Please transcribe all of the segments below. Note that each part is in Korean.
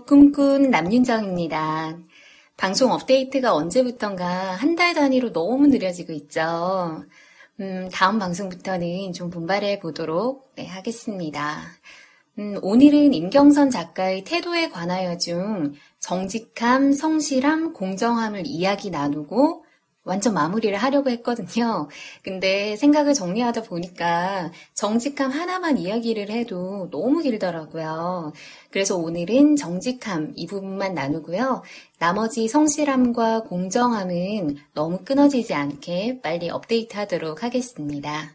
꿈꾼 남윤정입니다. 방송 업데이트가 언제부턴가 한 달 단위로 너무 느려지고 있죠. 음, 다음 방송부터는 좀 분발해 보도록 네, 하겠습니다. 음, 오늘은 임경선 작가의 태도에 관하여 중 정직함, 성실함, 공정함을 이야기 나누고 완전 마무리를 하려고 했거든요. 근데 생각을 정리하다 보니까 정직함 하나만 이야기를 해도 너무 길더라고요. 그래서 오늘은 정직함 이 부분만 나누고요. 나머지 성실함과 공정함은 너무 끊어지지 않게 빨리 업데이트 하도록 하겠습니다.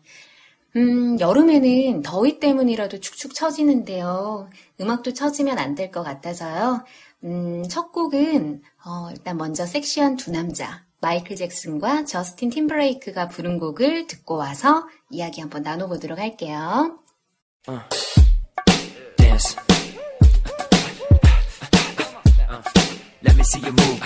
음, 여름에는 더위 때문이라도 축축 처지는데요. 음악도 처지면 안 될 것 같아서요. 음, 첫 곡은, 어, 일단 먼저 섹시한 두 남자. 마이클 잭슨과 저스틴 팀브레이크가 부른 곡을 듣고 와서 이야기 한번 나눠보도록 할게요. Uh. Uh. Uh. Uh, move.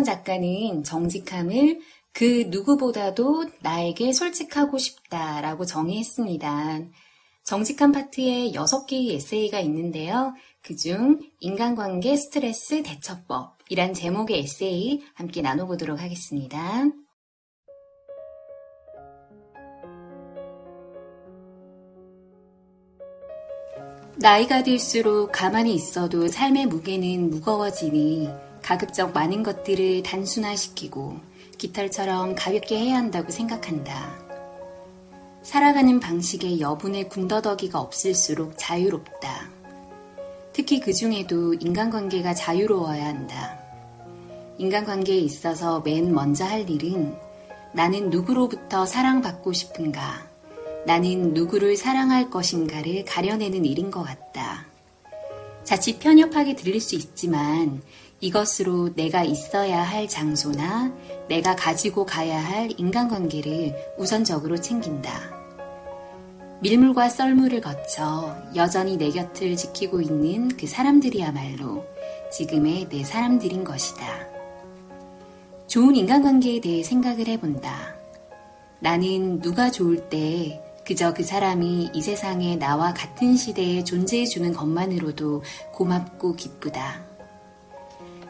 임경선 작가는 정직함을 그 누구보다도 나에게 솔직하고 싶다라고 정의했습니다. 정직한 파트에 6개의 에세이가 있는데요. 그중 인간관계 스트레스 대처법이란 제목의 에세이 함께 나눠보도록 하겠습니다. 나이가 들수록 가만히 있어도 삶의 무게는 무거워지니 가급적 많은 것들을 단순화시키고 깃털처럼 가볍게 해야 한다고 생각한다. 살아가는 방식에 여분의 군더더기가 없을수록 자유롭다. 특히 그 중에도 인간관계가 자유로워야 한다. 인간관계에 있어서 맨 먼저 할 일은 나는 누구로부터 사랑받고 싶은가, 나는 누구를 사랑할 것인가를 가려내는 일인 것 같다. 자칫 편협하게 들릴 수 있지만 이것으로 내가 있어야 할 장소나 내가 가지고 가야 할 인간관계를 우선적으로 챙긴다. 밀물과 썰물을 거쳐 여전히 내 곁을 지키고 있는 그 사람들이야말로 지금의 내 사람들인 것이다. 좋은 인간관계에 대해 생각을 해본다. 나는 누가 좋을 때 그저 그 사람이 이 세상에 나와 같은 시대에 존재해주는 것만으로도 고맙고 기쁘다.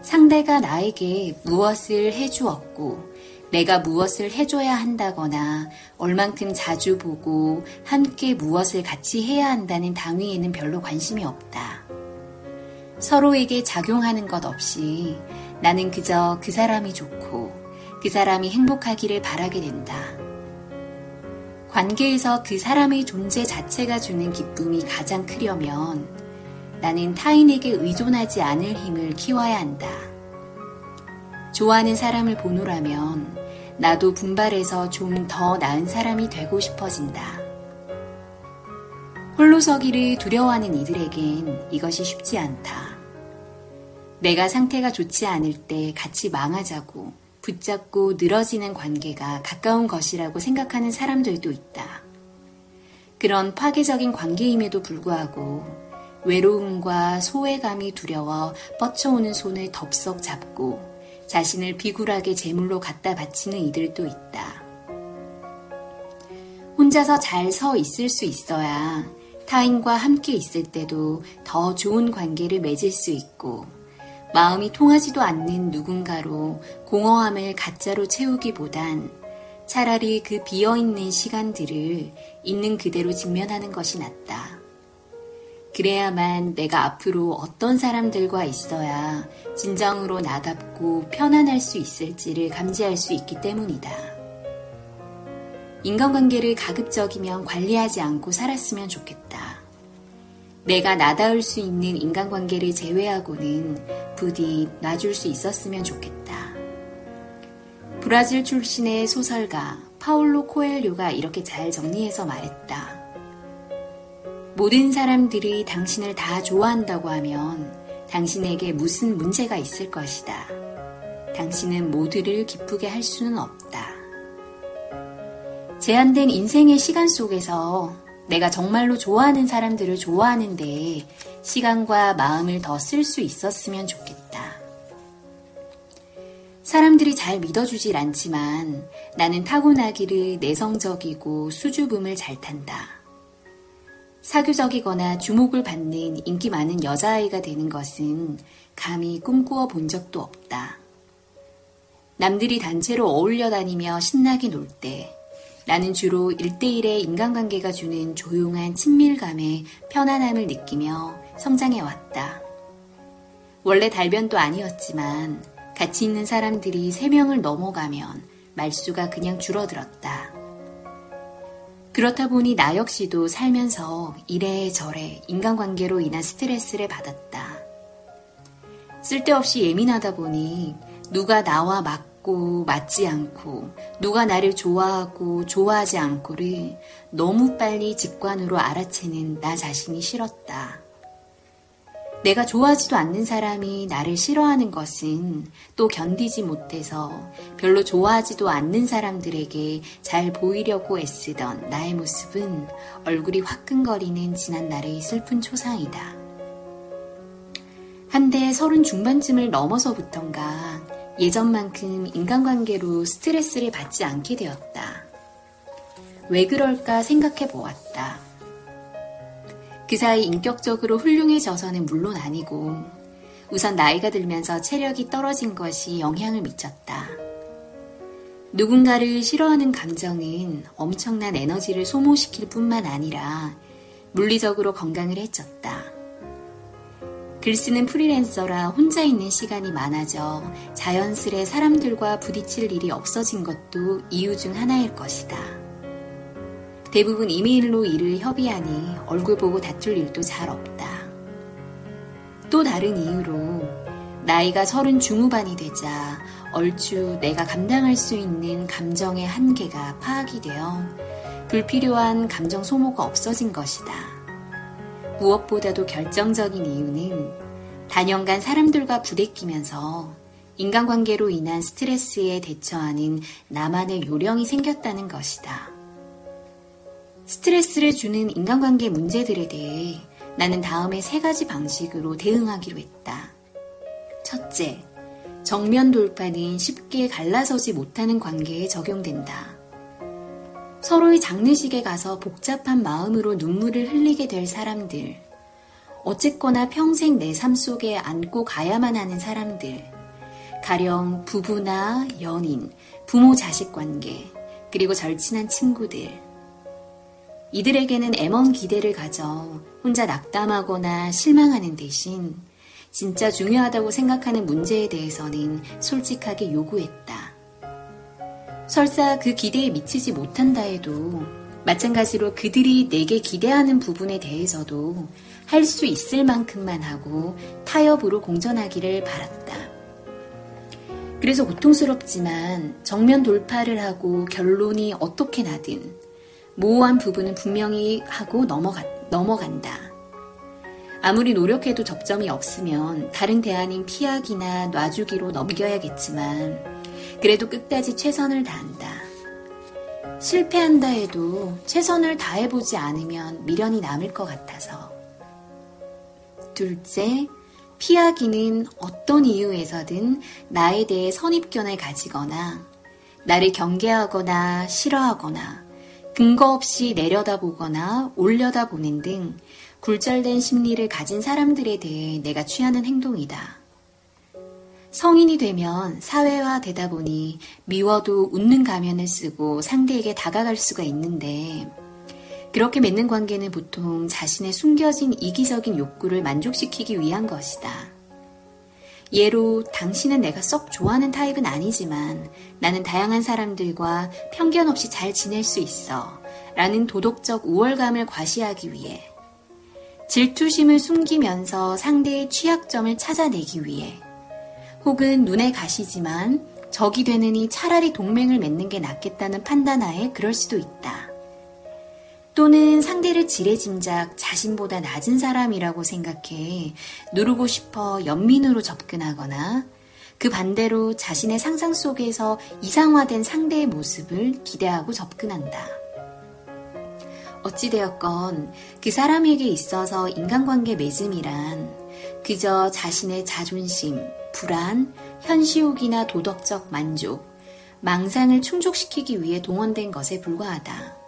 상대가 나에게 무엇을 해주었고, 내가 무엇을 해줘야 한다거나, 얼만큼 자주 보고, 함께 무엇을 같이 해야 한다는 당위에는 별로 관심이 없다. 서로에게 작용하는 것 없이 나는 그저 그 사람이 좋고, 그 사람이 행복하기를 바라게 된다. 관계에서 그 사람의 존재 자체가 주는 기쁨이 가장 크려면 나는 타인에게 의존하지 않을 힘을 키워야 한다. 좋아하는 사람을 보노라면 나도 분발해서 좀 더 나은 사람이 되고 싶어진다. 홀로 서기를 두려워하는 이들에겐 이것이 쉽지 않다. 내가 상태가 좋지 않을 때 같이 망하자고 붙잡고 늘어지는 관계가 가까운 것이라고 생각하는 사람들도 있다. 그런 파괴적인 관계임에도 불구하고 외로움과 소외감이 두려워 뻗쳐오는 손을 덥석 잡고 자신을 비굴하게 제물로 갖다 바치는 이들도 있다. 혼자서 잘 서 있을 수 있어야 타인과 함께 있을 때도 더 좋은 관계를 맺을 수 있고 마음이 통하지도 않는 누군가로 공허함을 가짜로 채우기보단 차라리 그 비어있는 시간들을 있는 그대로 직면하는 것이 낫다. 그래야만 내가 앞으로 어떤 사람들과 있어야 진정으로 나답고 편안할 수 있을지를 감지할 수 있기 때문이다. 인간관계를 가급적이면 관리하지 않고 살았으면 좋겠다. 내가 나다울 수 있는 인간관계를 제외하고는 부디 놔줄 수 있었으면 좋겠다. 브라질 출신의 소설가 파울로 코엘료가 이렇게 잘 정리해서 말했다. 모든 사람들이 당신을 다 좋아한다고 하면 당신에게 무슨 문제가 있을 것이다. 당신은 모두를 기쁘게 할 수는 없다. 제한된 인생의 시간 속에서 내가 정말로 좋아하는 사람들을 좋아하는데 시간과 마음을 더 쓸 수 있었으면 좋겠다. 사람들이 잘 믿어주질 않지만 나는 타고나기를 내성적이고 수줍음을 잘 탄다. 사교적이거나 주목을 받는 인기 많은 여자아이가 되는 것은 감히 꿈꾸어 본 적도 없다. 남들이 단체로 어울려 다니며 신나게 놀 때 나는 주로 일대일의 인간관계가 주는 조용한 친밀감에 편안함을 느끼며 성장해 왔다. 원래 달변도 아니었지만 같이 있는 사람들이 3명을 넘어가면 말수가 그냥 줄어들었다. 그렇다 보니 나 역시도 살면서 이래저래 인간관계로 인한 스트레스를 받았다. 쓸데없이 예민하다 보니 누가 나와 막 맞고 맞지 않고 누가 나를 좋아하고 좋아하지 않고를 너무 빨리 직관으로 알아채는 나 자신이 싫었다. 내가 좋아하지도 않는 사람이 나를 싫어하는 것은 또 견디지 못해서 별로 좋아하지도 않는 사람들에게 잘 보이려고 애쓰던 나의 모습은 얼굴이 화끈거리는 지난 날의 슬픈 초상이다. 한데 서른 중반쯤을 넘어서부턴가 예전만큼 인간관계로 스트레스를 받지 않게 되었다. 왜 그럴까 생각해 보았다. 그 사이 인격적으로 훌륭해져서는 물론 아니고 우선 나이가 들면서 체력이 떨어진 것이 영향을 미쳤다. 누군가를 싫어하는 감정은 엄청난 에너지를 소모시킬 뿐만 아니라 물리적으로 건강을 해쳤다. 글 쓰는 프리랜서라 혼자 있는 시간이 많아져 자연스레 사람들과 부딪힐 일이 없어진 것도 이유 중 하나일 것이다. 대부분 이메일로 일을 협의하니 얼굴 보고 다툴 일도 잘 없다. 또 다른 이유로 나이가 서른 중후반이 되자 얼추 내가 감당할 수 있는 감정의 한계가 파악이 되어 불필요한 감정 소모가 없어진 것이다. 무엇보다도 결정적인 이유는 단연간 사람들과 부대끼면서 인간관계로 인한 스트레스에 대처하는 나만의 요령이 생겼다는 것이다. 스트레스를 주는 인간관계 문제들에 대해 나는 다음에 세 가지 방식으로 대응하기로 했다. 첫째, 정면 돌파는 쉽게 갈라서지 못하는 관계에 적용된다. 서로의 장례식에 가서 복잡한 마음으로 눈물을 흘리게 될 사람들, 어쨌거나 평생 내 삶 속에 안고 가야만 하는 사람들, 가령 부부나 연인, 부모 자식 관계, 그리고 절친한 친구들. 이들에게는 애먼 기대를 가져 혼자 낙담하거나 실망하는 대신 진짜 중요하다고 생각하는 문제에 대해서는 솔직하게 요구했다. 설사 그 기대에 미치지 못한다 해도 마찬가지로 그들이 내게 기대하는 부분에 대해서도 할 수 있을 만큼만 하고 타협으로 공존하기를 바랐다. 그래서 고통스럽지만 정면 돌파를 하고 결론이 어떻게 나든 모호한 부분은 분명히 하고 넘어가, 넘어간다. 아무리 노력해도 접점이 없으면 다른 대안인 피하기나 놔주기로 넘겨야겠지만 그래도 끝까지 최선을 다한다. 실패한다 해도 최선을 다해보지 않으면 미련이 남을 것 같아서. 둘째, 피하기는 어떤 이유에서든 나에 대해 선입견을 가지거나 나를 경계하거나 싫어하거나 근거 없이 내려다보거나 올려다보는 등 굴절된 심리를 가진 사람들에 대해 내가 취하는 행동이다. 성인이 되면 사회화 되다 보니 미워도 웃는 가면을 쓰고 상대에게 다가갈 수가 있는데 그렇게 맺는 관계는 보통 자신의 숨겨진 이기적인 욕구를 만족시키기 위한 것이다. 예로 당신은 내가 썩 좋아하는 타입은 아니지만 나는 다양한 사람들과 편견 없이 잘 지낼 수 있어 라는 도덕적 우월감을 과시하기 위해 질투심을 숨기면서 상대의 취약점을 찾아내기 위해 혹은 눈에 가시지만 적이 되느니 차라리 동맹을 맺는 게 낫겠다는 판단하에 그럴 수도 있다. 또는 상대를 지레짐작 자신보다 낮은 사람이라고 생각해 누르고 싶어 연민으로 접근하거나 그 반대로 자신의 상상 속에서 이상화된 상대의 모습을 기대하고 접근한다. 어찌되었건 그 사람에게 있어서 인간관계 맺음이란 그저 자신의 자존심, 불안, 현시욕이나 도덕적 만족, 망상을 충족시키기 위해 동원된 것에 불과하다.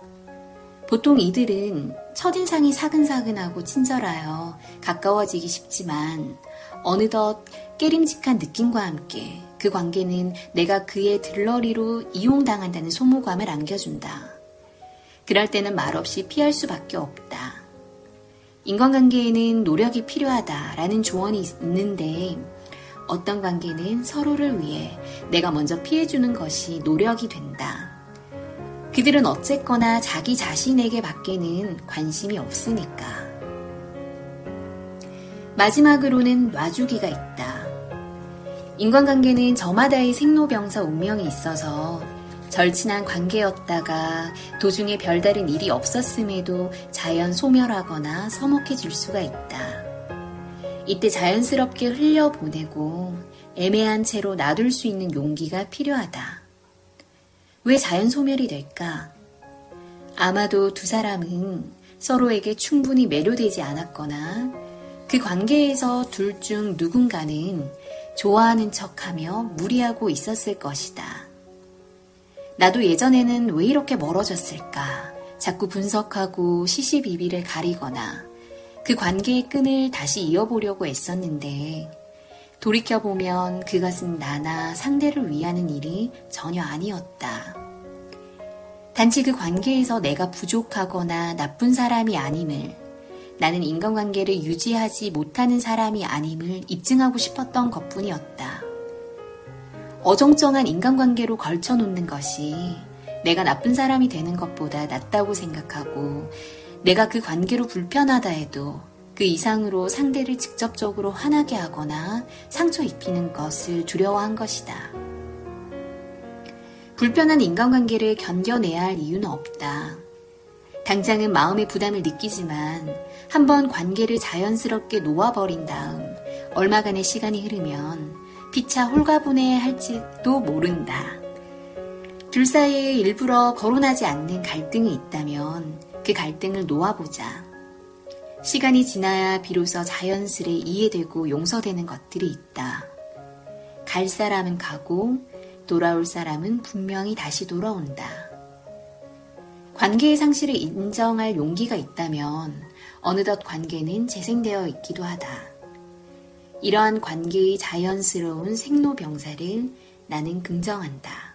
보통 이들은 첫인상이 사근사근하고 친절하여 가까워지기 쉽지만 어느덧 깨림직한 느낌과 함께 그 관계는 내가 그의 들러리로 이용당한다는 소모감을 안겨준다. 그럴 때는 말없이 피할 수밖에 없다. 인간관계에는 노력이 필요하다라는 조언이 있는데 어떤 관계는 서로를 위해 내가 먼저 피해주는 것이 노력이 된다. 그들은 어쨌거나 자기 자신에게 밖에는 관심이 없으니까. 마지막으로는 놔주기가 있다. 인간관계는 저마다의 생로병사 운명이 있어서 절친한 관계였다가 도중에 별다른 일이 없었음에도 자연 소멸하거나 서먹해질 수가 있다. 이때 자연스럽게 흘려보내고 애매한 채로 놔둘 수 있는 용기가 필요하다. 왜 자연 소멸이 될까? 아마도 두 사람은 서로에게 충분히 매료되지 않았거나 그 관계에서 둘 중 누군가는 좋아하는 척하며 무리하고 있었을 것이다. 나도 예전에는 왜 이렇게 멀어졌을까? 자꾸 분석하고 시시비비를 가리거나 그 관계의 끈을 다시 이어보려고 애썼는데 돌이켜보면 그것은 나나 상대를 위하는 일이 전혀 아니었다. 단지 그 관계에서 내가 부족하거나 나쁜 사람이 아님을 나는 인간관계를 유지하지 못하는 사람이 아님을 입증하고 싶었던 것 뿐이었다. 어정쩡한 인간관계로 걸쳐놓는 것이 내가 나쁜 사람이 되는 것보다 낫다고 생각하고 내가 그 관계로 불편하다 해도 그 이상으로 상대를 직접적으로 화나게 하거나 상처 입히는 것을 두려워한 것이다. 불편한 인간관계를 견뎌내야 할 이유는 없다. 당장은 마음의 부담을 느끼지만 한번 관계를 자연스럽게 놓아버린 다음 얼마간의 시간이 흐르면 피차 홀가분해 할지도 모른다. 둘 사이에 일부러 거론하지 않는 갈등이 있다면 그 갈등을 놓아보자. 시간이 지나야 비로소 자연스레 이해되고 용서되는 것들이 있다. 갈 사람은 가고 돌아올 사람은 분명히 다시 돌아온다. 관계의 상실을 인정할 용기가 있다면 어느덧 관계는 재생되어 있기도 하다. 이러한 관계의 자연스러운 생로병사를 나는 긍정한다.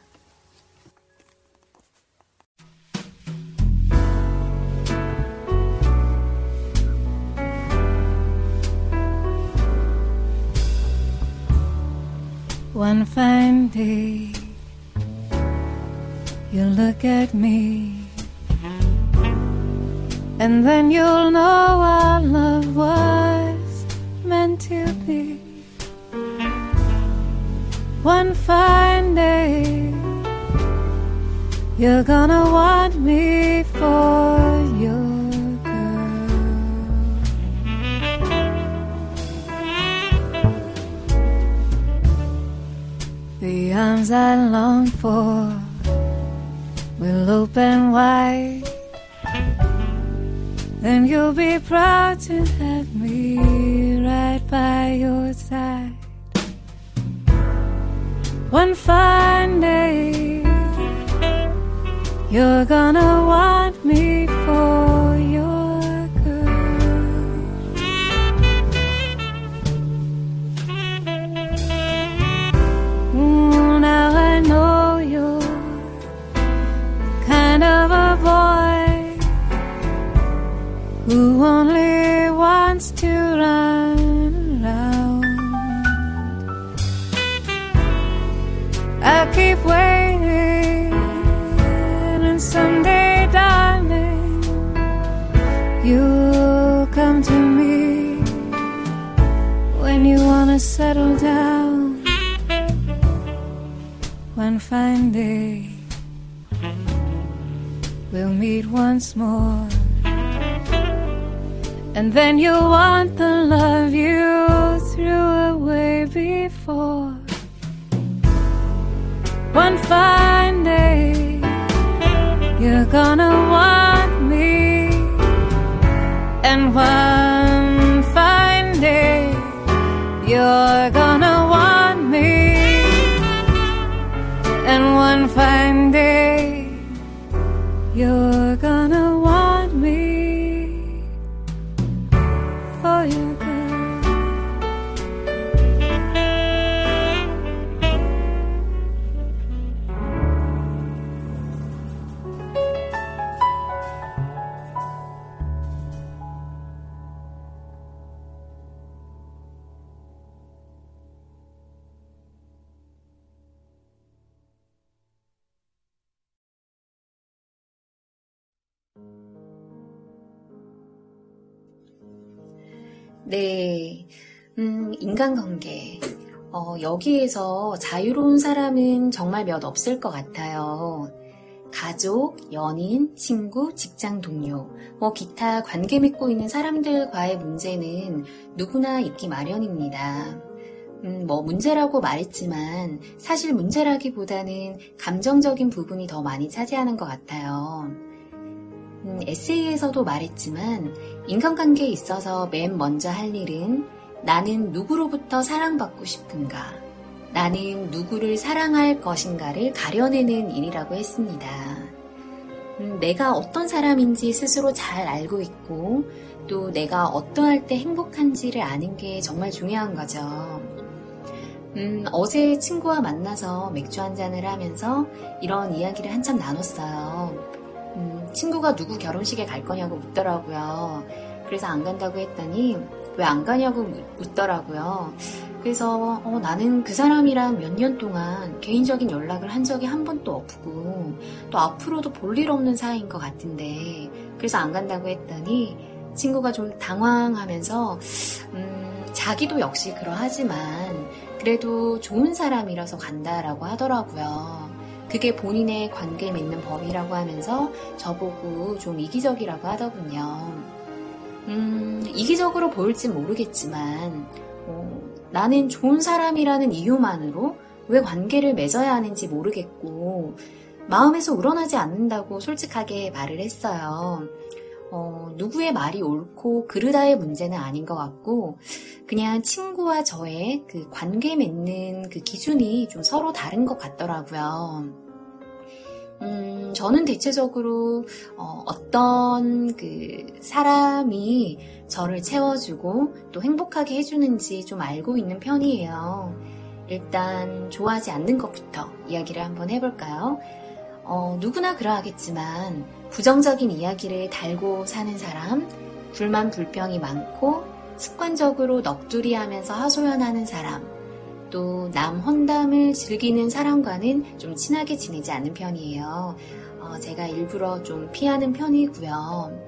One fine day, you'll look at me, and then you'll know our love was meant to be. One fine day, you're gonna want me for you. Arms I long for will open wide. Then you'll be proud to have me right by your side. One fine day, you're gonna want me for And then you'll want the love you threw away before. One fine day, you're gonna want me. And one 인간관계. 어, 여기에서 자유로운 사람은 정말 몇 없을 것 같아요. 가족, 연인, 친구, 직장 동료, 뭐 기타 관계 맺고 있는 사람들과의 문제는 누구나 있기 마련입니다. 음, 뭐 문제라고 말했지만 사실 문제라기보다는 감정적인 부분이 더 많이 차지하는 것 같아요. 음, 에세이에서도 말했지만 인간관계에 있어서 맨 먼저 할 일은 나는 누구로부터 사랑받고 싶은가, 나는 누구를 사랑할 것인가를 가려내는 일이라고 했습니다. 음, 내가 어떤 사람인지 스스로 잘 알고 있고 또 내가 어떠할 때 행복한지를 아는 게 정말 중요한 거죠. 음, 어제 친구와 만나서 맥주 한 잔을 하면서 이런 이야기를 한참 나눴어요. 음, 친구가 누구 결혼식에 갈 거냐고 묻더라고요. 그래서 안 간다고 했더니 왜 안 가냐고 묻더라고요. 그래서 어, 나는 그 사람이랑 몇 년 동안 개인적인 연락을 한 적이 한 번도 없고 또 앞으로도 볼 일 없는 사이인 것 같은데 그래서 안 간다고 했더니 친구가 좀 당황하면서 음, 자기도 역시 그러하지만 그래도 좋은 사람이라서 간다라고 하더라고요. 그게 본인의 관계 맺는 법이라고 하면서 저보고 좀 이기적이라고 하더군요. 음, 이기적으로 보일진 모르겠지만, 어, 나는 좋은 사람이라는 이유만으로 왜 관계를 맺어야 하는지 모르겠고, 마음에서 우러나지 않는다고 솔직하게 말을 했어요. 어, 누구의 말이 옳고 그르다의 문제는 아닌 것 같고, 그냥 친구와 저의 그 관계 맺는 그 기준이 좀 서로 다른 것 같더라고요. 음, 저는 대체적으로 어, 어떤 그 사람이 저를 채워주고 또 행복하게 해주는지 좀 알고 있는 편이에요. 일단 좋아하지 않는 것부터 이야기를 한번 해볼까요? 어, 누구나 그러하겠지만 부정적인 이야기를 달고 사는 사람, 불만 불평이 많고 습관적으로 넋두리 하면서 하소연하는 사람, 또 남 혼담을 즐기는 사람과는 좀 친하게 지내지 않는 편이에요. 어, 제가 일부러 좀 피하는 편이고요.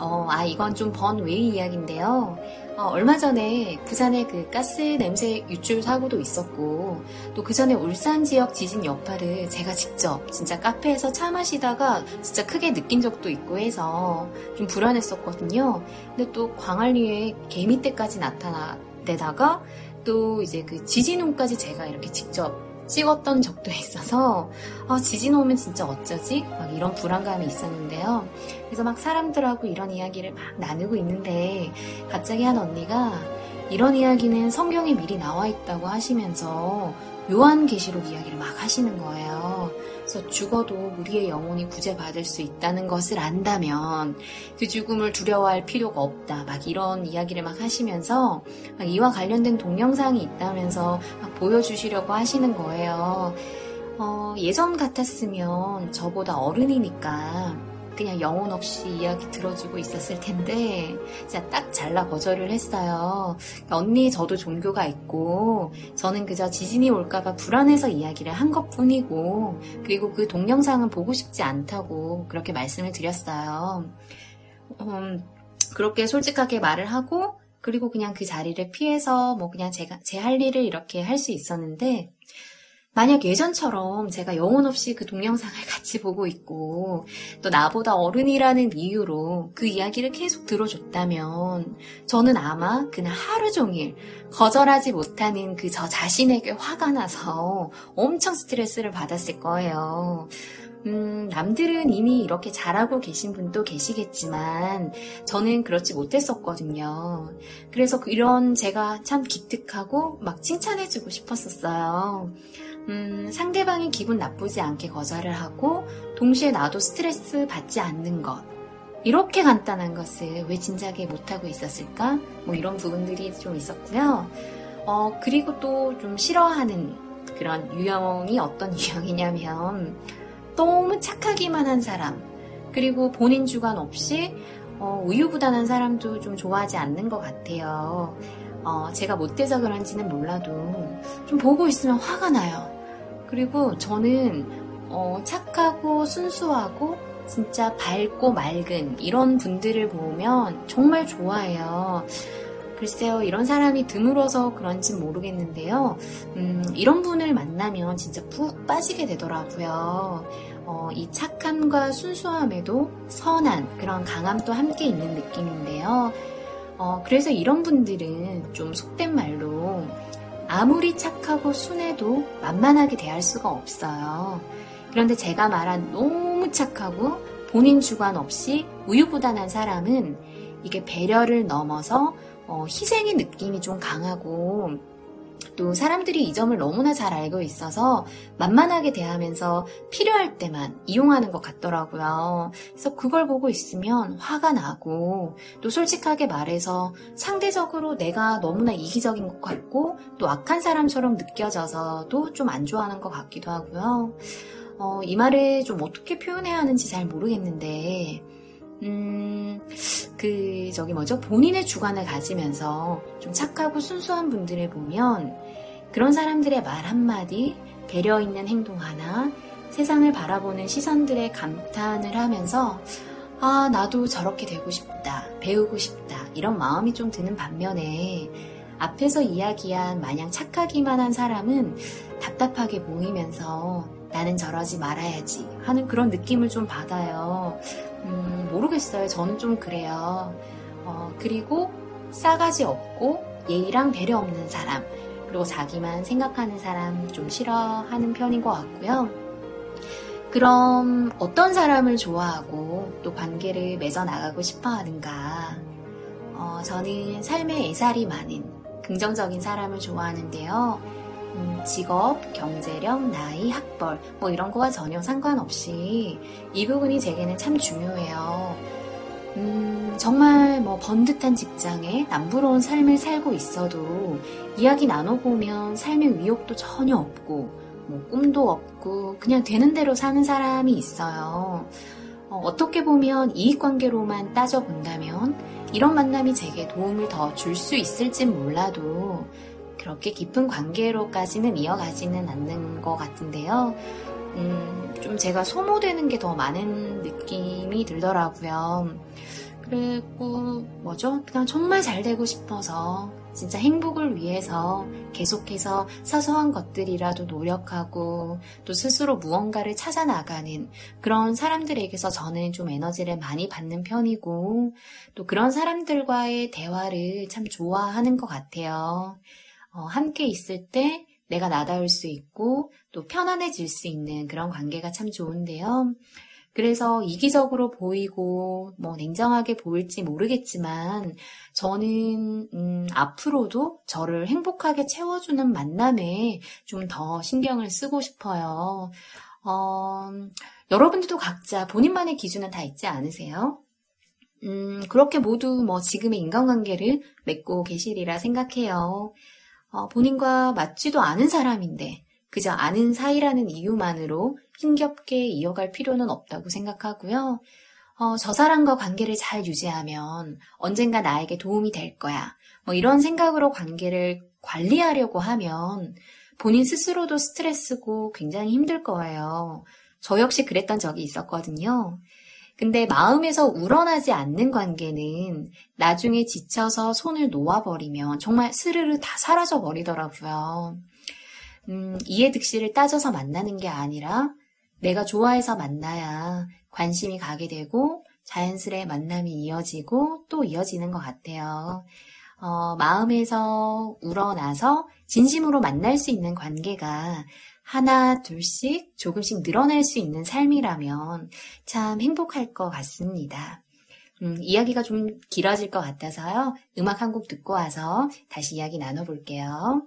어, 아, 이건 좀 번외의 이야기인데요. 어, 얼마 전에 부산에 그 가스 냄새 유출 사고도 있었고, 또 그 전에 울산 지역 지진 여파를 제가 직접 진짜 카페에서 차 마시다가 진짜 크게 느낀 적도 있고 해서 좀 불안했었거든요. 근데 또 광안리에 개미떼까지 나타나대다가 또 이제 그 지진운까지 제가 이렇게 직접 찍었던 적도 있어서 아, 지진 오면 진짜 어쩌지? 막 이런 불안감이 있었는데요. 그래서 막 사람들하고 이런 이야기를 막 나누고 있는데 갑자기 한 언니가 이런 이야기는 성경에 미리 나와 있다고 하시면서 요한계시록 이야기를 막 하시는 거예요. 그래서 죽어도 우리의 영혼이 구제받을 수 있다는 것을 안다면 그 죽음을 두려워할 필요가 없다. 막 이런 이야기를 막 하시면서 막 이와 관련된 동영상이 있다면서 막 보여주시려고 하시는 거예요. 어, 예전 같았으면 저보다 어른이니까 그냥 영혼 없이 이야기 들어주고 있었을 텐데 진짜 딱 잘라 거절을 했어요. 언니 저도 종교가 있고 저는 그저 지진이 올까봐 불안해서 이야기를 한 것뿐이고 그리고 그 동영상은 보고 싶지 않다고 그렇게 말씀을 드렸어요. 음, 그렇게 솔직하게 말을 하고 그리고 그냥 그 자리를 피해서 뭐 그냥 제가 제 할 일을 이렇게 할 수 있었는데 만약 예전처럼 제가 영혼 없이 그 동영상을 같이 보고 있고 또 나보다 어른이라는 이유로 그 이야기를 계속 들어줬다면 저는 아마 그날 하루 종일 거절하지 못하는 그 저 자신에게 화가 나서 엄청 스트레스를 받았을 거예요. 음, 남들은 이미 이렇게 잘하고 계신 분도 계시겠지만 저는 그렇지 못했었거든요. 그래서 이런 제가 참 기특하고 막 칭찬해주고 싶었었어요. 음, 상대방이 기분 나쁘지 않게 거절을 하고 동시에 나도 스트레스 받지 않는 것. 이렇게 간단한 것을 왜 진작에 못하고 있었을까? 뭐 이런 부분들이 좀 있었고요. 어, 그리고 또 좀 싫어하는 그런 유형이 어떤 유형이냐면 너무 착하기만 한 사람, 그리고 본인 주관 없이 어, 우유부단한 사람도 좀 좋아하지 않는 것 같아요. 어, 제가 못돼서 그런지는 몰라도 좀 보고 있으면 화가 나요. 그리고 저는 어, 착하고 순수하고 진짜 밝고 맑은 이런 분들을 보면 정말 좋아해요. 글쎄요, 이런 사람이 드물어서 그런지 모르겠는데요. 음, 이런 분을 만나면 진짜 푹 빠지게 되더라고요. 어, 이 착함과 순수함에도 선한 그런 강함도 함께 있는 느낌인데요. 어, 그래서 이런 분들은 좀 속된 말로 아무리 착하고 순해도 만만하게 대할 수가 없어요. 그런데 제가 말한 너무 착하고 본인 주관 없이 우유부단한 사람은 이게 배려를 넘어서 어, 희생의 느낌이 좀 강하고 또 사람들이 이 점을 너무나 잘 알고 있어서 만만하게 대하면서 필요할 때만 이용하는 것 같더라고요. 그래서 그걸 보고 있으면 화가 나고 또 솔직하게 말해서 상대적으로 내가 너무나 이기적인 것 같고 또 악한 사람처럼 느껴져서도 좀 안 좋아하는 것 같기도 하고요. 어, 이 말을 좀 어떻게 표현해야 하는지 잘 모르겠는데 음, 그, 저기 뭐죠? 본인의 주관을 가지면서 좀 착하고 순수한 분들을 보면 그런 사람들의 말 한마디, 배려 있는 행동 하나, 세상을 바라보는 시선들의 감탄을 하면서 아, 나도 저렇게 되고 싶다, 배우고 싶다, 이런 마음이 좀 드는 반면에 앞에서 이야기한 마냥 착하기만 한 사람은 답답하게 보이면서 나는 저러지 말아야지 하는 그런 느낌을 좀 받아요. 음, 모르겠어요. 저는 좀 그래요. 어, 그리고 싸가지 없고 예의랑 배려 없는 사람, 그리고 자기만 생각하는 사람 좀 싫어하는 편인 것 같고요. 그럼 어떤 사람을 좋아하고 또 관계를 맺어 나가고 싶어 하는가? 어, 저는 삶에 애살이 많은 긍정적인 사람을 좋아하는데요. 음, 직업, 경제력, 나이, 학벌, 뭐 이런 거와 전혀 상관없이 이 부분이 제게는 참 중요해요. 음, 정말 뭐 번듯한 직장에 남부러운 삶을 살고 있어도 이야기 나눠보면 삶의 위협도 전혀 없고 뭐 꿈도 없고 그냥 되는 대로 사는 사람이 있어요. 어, 떻게 보면 이익관계로만 따져본다면 이런 만남이 제게 도움을 더 줄 수 있을진 몰라도 그렇게 깊은 관계로까지는 이어가지는 않는 것 같은데요. 음, 좀 제가 소모되는 게 더 많은 느낌이 들더라고요. 그리고 뭐죠? 그냥 정말 잘 되고 싶어서 진짜 행복을 위해서 계속해서 사소한 것들이라도 노력하고 또 스스로 무언가를 찾아 나가는 그런 사람들에게서 저는 좀 에너지를 많이 받는 편이고 또 그런 사람들과의 대화를 참 좋아하는 것 같아요. 어, 함께 있을 때 내가 나다울 수 있고 또 편안해질 수 있는 그런 관계가 참 좋은데요. 그래서 이기적으로 보이고 뭐 냉정하게 보일지 모르겠지만 저는 음, 앞으로도 저를 행복하게 채워주는 만남에 좀 더 신경을 쓰고 싶어요. 어, 여러분들도 각자 본인만의 기준은 다 있지 않으세요? 음, 그렇게 모두 뭐 지금의 인간관계를 맺고 계시리라 생각해요. 어, 본인과 맞지도 않은 사람인데 그저 아는 사이라는 이유만으로 힘겹게 이어갈 필요는 없다고 생각하고요. 어, 저 사람과 관계를 잘 유지하면 언젠가 나에게 도움이 될 거야. 뭐 이런 생각으로 관계를 관리하려고 하면 본인 스스로도 스트레스고 굉장히 힘들 거예요. 저 역시 그랬던 적이 있었거든요. 근데 마음에서 우러나지 않는 관계는 나중에 지쳐서 손을 놓아버리면 정말 스르르 다 사라져 버리더라고요. 음, 이해득실을 따져서 만나는 게 아니라 내가 좋아해서 만나야 관심이 가게 되고 자연스레 만남이 이어지고 또 이어지는 것 같아요. 어, 마음에서 우러나서 진심으로 만날 수 있는 관계가 하나, 둘씩 조금씩 늘어날 수 있는 삶이라면 참 행복할 것 같습니다. 음, 이야기가 좀 길어질 것 같아서요. 음악 한 곡 듣고 와서 다시 이야기 나눠볼게요.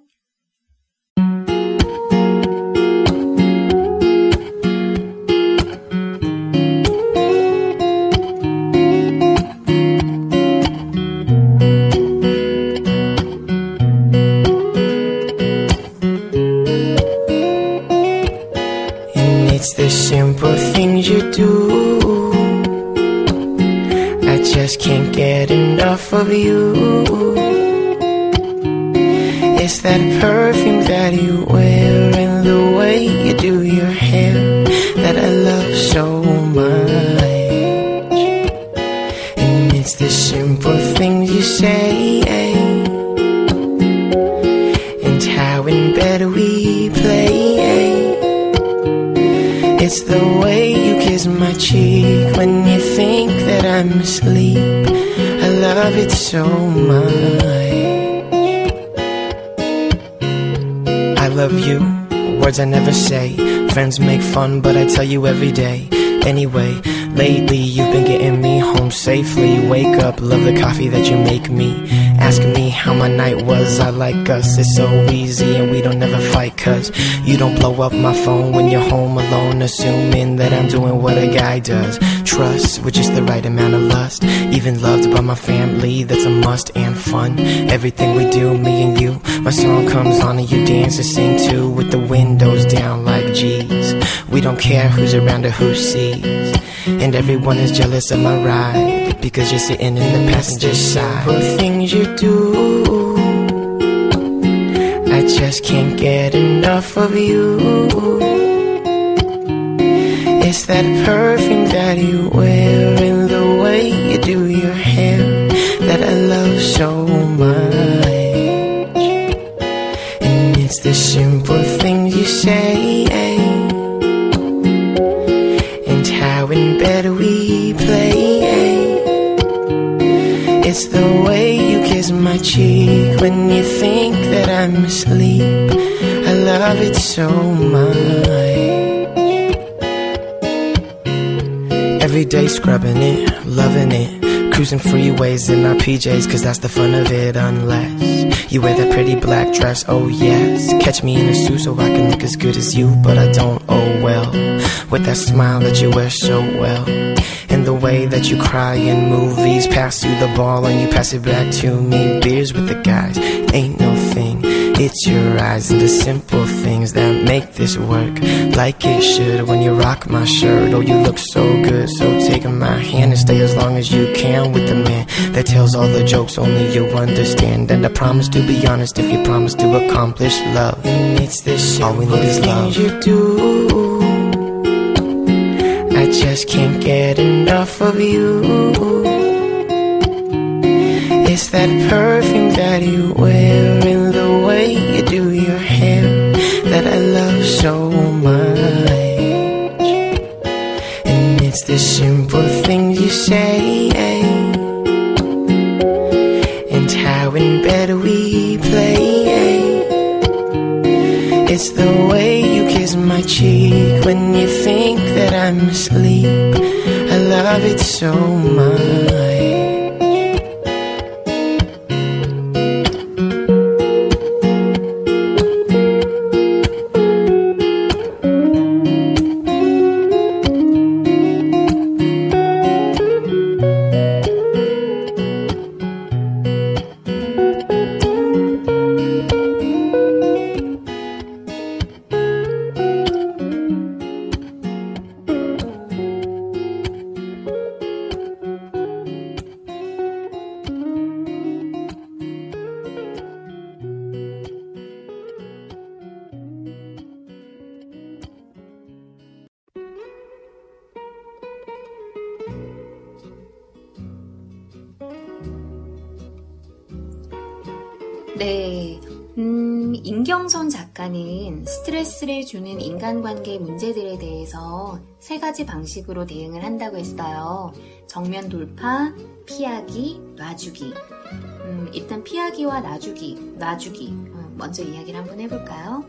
Just can't get enough of you. It's that perfume that you wear I say. Friends make fun, but I tell you every day. Anyway, Lately, you've been getting me home safely. Wake up, love the coffee that you make me. Ask me how my night was, I like us. It's so easy and we don't ever fight, cause you don't blow up my phone when you're home alone, assuming that I'm doing what a guy does. Trust with just the right amount of lust. Even loved by my family, that's a must and fun. Everything we do, me and you. My song comes on and you dance and sing too, with the windows down like G's. We don't care who's around or who sees. And everyone is jealous of my ride Because you're sitting in the passenger side things you do just can't get enough of you. It's that perfume that you wear And the way you do your hair That I love so much. And it's the simple things you say. And how in bed we play. It's the way you kiss my cheek when you think that I'm asleep. I love it so much. Every day scrubbing it, loving it. Cruising freeways in our PJs, cause that's the fun of it, unless you wear that pretty black dress, oh yes. Catch me in a suit so I can look as good as you, but I don't, oh well. With that smile that you wear so well. Way that you cry in movies, pass you the ball and you pass it back to me. Beers with the guys, ain't no thing. It's your eyes and the simple things that make this work like it should. When you rock my shirt, oh, you look so good. So take my hand and stay as long as you can with the man that tells all the jokes only you understand. And I promise to be honest if you promise to accomplish love. And it's this all we need is love. You do. Just can't get enough of you. It's that perfume that you wear and the way you do your hair that I love so much. And it's the simple things you say and how in bed we play. It's the way you kiss my cheek when you I'm asleep. I love it so much. 가지 방식으로 대응을 한다고 했어요. 정면 돌파, 피하기, 놔주기. 음, 일단 피하기와 놔주기, 놔주기. 음, 먼저 이야기를 한번 해볼까요?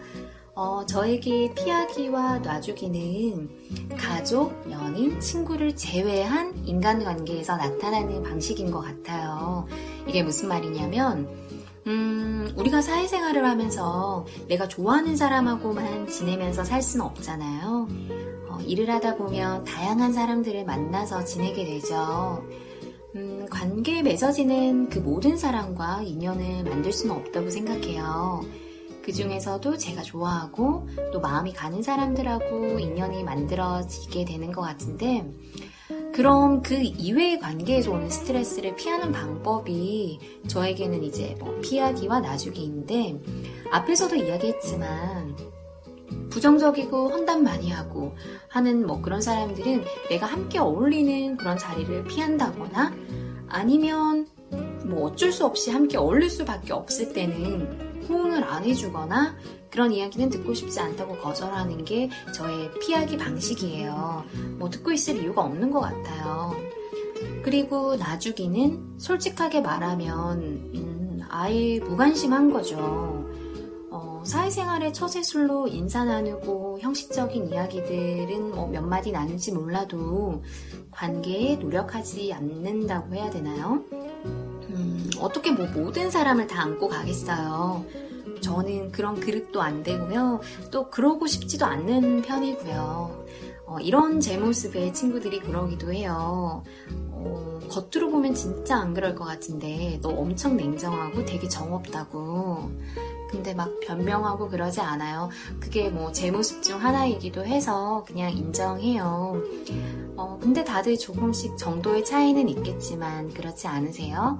어, 저에게 피하기와 놔주기는 가족, 연인, 친구를 제외한 인간관계에서 나타나는 방식인 것 같아요. 이게 무슨 말이냐면, 음, 우리가 사회생활을 하면서 내가 좋아하는 사람하고만 지내면서 살 수는 없잖아요. 어, 일을 하다 보면 다양한 사람들을 만나서 지내게 되죠. 음, 관계에 맺어지는 그 모든 사람과 인연을 만들 수는 없다고 생각해요. 그 중에서도 제가 좋아하고 또 마음이 가는 사람들하고 인연이 만들어지게 되는 것 같은데, 그럼 그 이외의 관계에서 오는 스트레스를 피하는 방법이 저에게는 이제 뭐 피하기와 놔주기인데 앞에서도 이야기했지만 부정적이고 험담 많이 하고 하는 뭐 그런 사람들은 내가 함께 어울리는 그런 자리를 피한다거나 아니면 뭐 어쩔 수 없이 함께 어울릴 수밖에 없을 때는 호응을 안 해주거나 그런 이야기는 듣고 싶지 않다고 거절하는 게 저의 피하기 방식이에요. 뭐 듣고 있을 이유가 없는 것 같아요. 그리고 나주기는 솔직하게 말하면 음, 아예 무관심한 거죠. 사회생활의 처세술로 인사 나누고 형식적인 이야기들은 뭐 몇 마디 나눌지 몰라도 관계에 노력하지 않는다고 해야 되나요? 음, 어떻게 뭐 모든 사람을 다 안고 가겠어요. 저는 그런 그릇도 안 되고요. 또 그러고 싶지도 않는 편이고요. 어, 이런 제 모습에 친구들이 그러기도 해요. 어, 겉으로 보면 진짜 안 그럴 것 같은데 너 엄청 냉정하고 되게 정없다고. 근데 막 변명하고 그러지 않아요. 그게 뭐 제 모습 중 하나이기도 해서 그냥 인정해요. 어, 근데 다들 조금씩 정도의 차이는 있겠지만 그렇지 않으세요?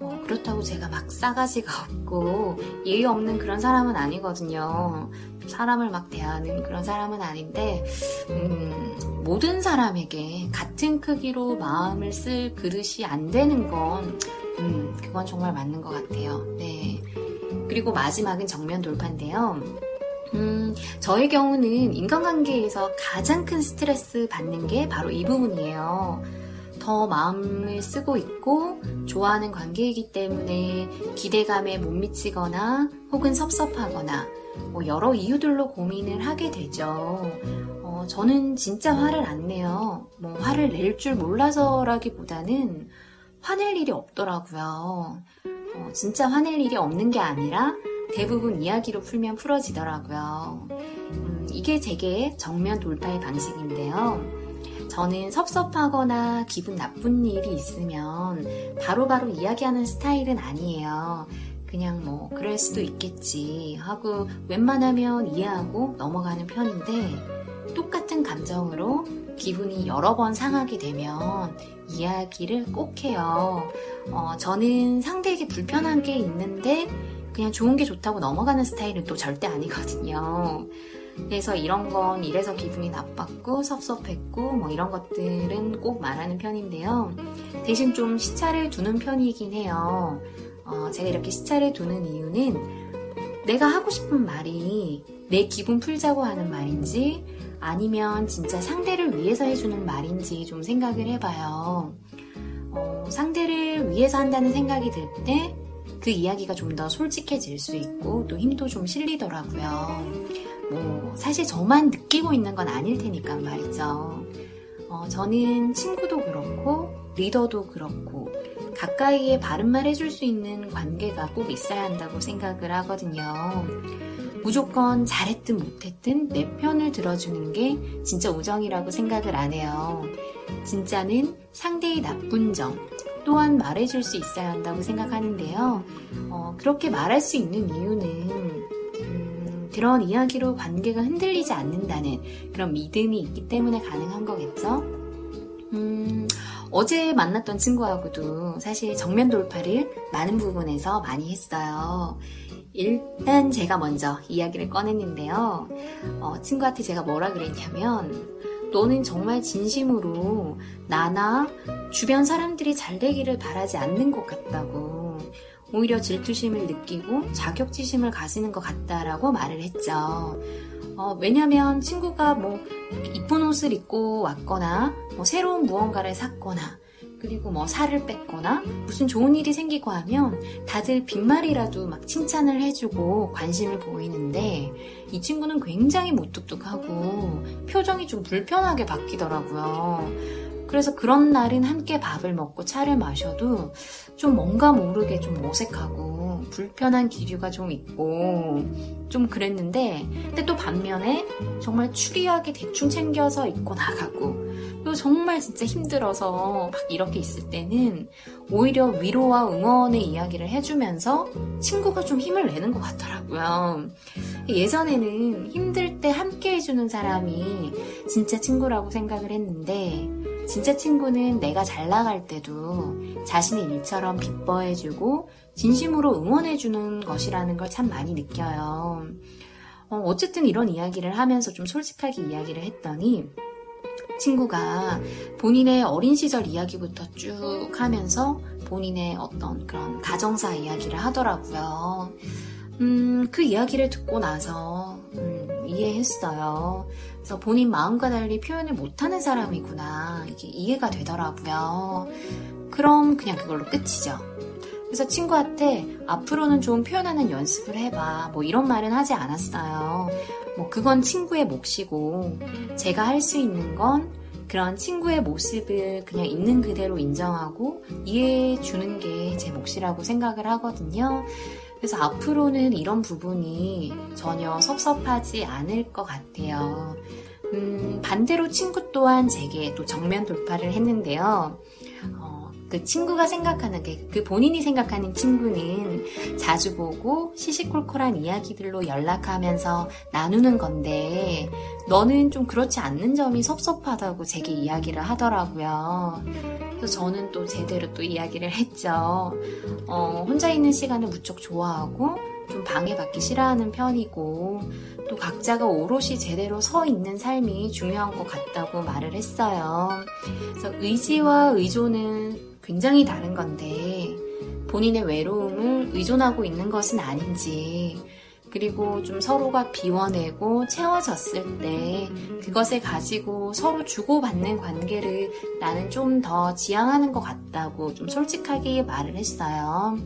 어, 그렇다고 제가 막 싸가지가 없고 예의 없는 그런 사람은 아니거든요. 사람을 막 대하는 그런 사람은 아닌데 음, 모든 사람에게 같은 크기로 마음을 쓸 그릇이 안 되는 건 음, 그건 정말 맞는 것 같아요. 네. 그리고 마지막은 정면 돌파인데요. 음, 저의 경우는 인간관계에서 가장 큰 스트레스 받는 게 바로 이 부분이에요. 더 마음을 쓰고 있고 좋아하는 관계이기 때문에 기대감에 못 미치거나 혹은 섭섭하거나 뭐 여러 이유들로 고민을 하게 되죠. 어, 저는 진짜 화를 안 내요. 뭐 화를 낼 줄 몰라서라기보다는 화낼 일이 없더라고요. 어, 진짜 화낼 일이 없는 게 아니라 대부분 이야기로 풀면 풀어지더라고요. 음, 이게 제게 정면 돌파의 방식인데요. 저는 섭섭하거나 기분 나쁜 일이 있으면 바로바로 바로 이야기하는 스타일은 아니에요. 그냥 뭐 그럴 수도 있겠지 하고 웬만하면 이해하고 넘어가는 편인데 똑같은 감정으로 기분이 여러 번 상하게 되면 이야기를 꼭 해요. 어, 저는 상대에게 불편한 게 있는데 그냥 좋은 게 좋다고 넘어가는 스타일은 또 절대 아니거든요. 그래서 이런 건 이래서 기분이 나빴고 섭섭했고 뭐 이런 것들은 꼭 말하는 편인데요. 대신 좀 시차를 두는 편이긴 해요. 어, 제가 이렇게 시차를 두는 이유는 내가 하고 싶은 말이 내 기분 풀자고 하는 말인지 아니면 진짜 상대를 위해서 해주는 말인지 좀 생각을 해봐요. 어, 상대를 위해서 한다는 생각이 들 때 그 이야기가 좀 더 솔직해질 수 있고 또 힘도 좀 실리더라고요. 뭐 사실 저만 느끼고 있는 건 아닐 테니까 말이죠. 어, 저는 친구도 그렇고 리더도 그렇고 가까이에 바른말 해줄 수 있는 관계가 꼭 있어야 한다고 생각을 하거든요. 무조건 잘했든 못했든 내 편을 들어주는 게 진짜 우정이라고 생각을 안 해요. 진짜는 상대의 나쁜 점 또한 말해줄 수 있어야 한다고 생각하는데요. 어, 그렇게 말할 수 있는 이유는 음, 그런 이야기로 관계가 흔들리지 않는다는 그런 믿음이 있기 때문에 가능한 거겠죠. 음, 어제 만났던 친구하고도 사실 정면 돌파를 많은 부분에서 많이 했어요. 일단 제가 먼저 이야기를 꺼냈는데요. 어, 친구한테 제가 뭐라 그랬냐면, 너는 정말 진심으로 나나 주변 사람들이 잘 되기를 바라지 않는 것 같다고. 오히려 질투심을 느끼고 자격지심을 가지는 것 같다라고 말을 했죠. 어, 왜냐면 친구가 뭐 이쁜 옷을 입고 왔거나 뭐 새로운 무언가를 샀거나 그리고 뭐 살을 뺐거나 무슨 좋은 일이 생기고 하면 다들 빈말이라도 막 칭찬을 해주고 관심을 보이는데 이 친구는 굉장히 무뚝뚝하고 표정이 좀 불편하게 바뀌더라고요. 그래서 그런 날은 함께 밥을 먹고 차를 마셔도 좀 뭔가 모르게 좀 어색하고 불편한 기류가 좀 있고 좀 그랬는데 근데 또 반면에 정말 추리하게 대충 챙겨서 입고 나가고 또 정말 진짜 힘들어서 막 이렇게 있을 때는 오히려 위로와 응원의 이야기를 해주면서 친구가 좀 힘을 내는 것 같더라고요. 예전에는 힘들 때 함께 해주는 사람이 진짜 친구라고 생각을 했는데 진짜 친구는 내가 잘 나갈 때도 자신의 일처럼 기뻐해주고 진심으로 응원해주는 것이라는 걸 참 많이 느껴요. 어, 쨌든 이런 이야기를 하면서 좀 솔직하게 이야기를 했더니 친구가 본인의 어린 시절 이야기부터 쭉 하면서 본인의 어떤 그런 가정사 이야기를 하더라고요. 음, 그 이야기를 듣고 나서 음, 이해했어요. 그래서 본인 마음과 달리 표현을 못하는 사람이구나 이게 이해가 되더라고요. 그럼 그냥 그걸로 끝이죠. 그래서 친구한테 앞으로는 좀 표현하는 연습을 해봐. 뭐 이런 말은 하지 않았어요. 뭐 그건 친구의 몫이고 제가 할 수 있는 건 그런 친구의 모습을 그냥 있는 그대로 인정하고 이해해 주는 게 제 몫이라고 생각을 하거든요. 그래서 앞으로는 이런 부분이 전혀 섭섭하지 않을 것 같아요. 음, 반대로 친구 또한 제게 또 정면 돌파를 했는데요. 어, 그 친구가 생각하는 게, 그 본인이 생각하는 친구는 자주 보고 시시콜콜한 이야기들로 연락하면서 나누는 건데, 너는 좀 그렇지 않는 점이 섭섭하다고 제게 이야기를 하더라고요. 그래서 저는 또 제대로 또 이야기를 했죠. 어, 혼자 있는 시간을 무척 좋아하고, 좀 방해받기 싫어하는 편이고, 또 각자가 오롯이 제대로 서 있는 삶이 중요한 것 같다고 말을 했어요. 그래서 의지와 의존은 굉장히 다른 건데, 본인의 외로움을 의존하고 있는 것은 아닌지, 그리고 좀 서로가 비워내고 채워졌을 때 그것을 가지고 서로 주고받는 관계를 나는 좀 더 지향하는 것 같다고 좀 솔직하게 말을 했어요.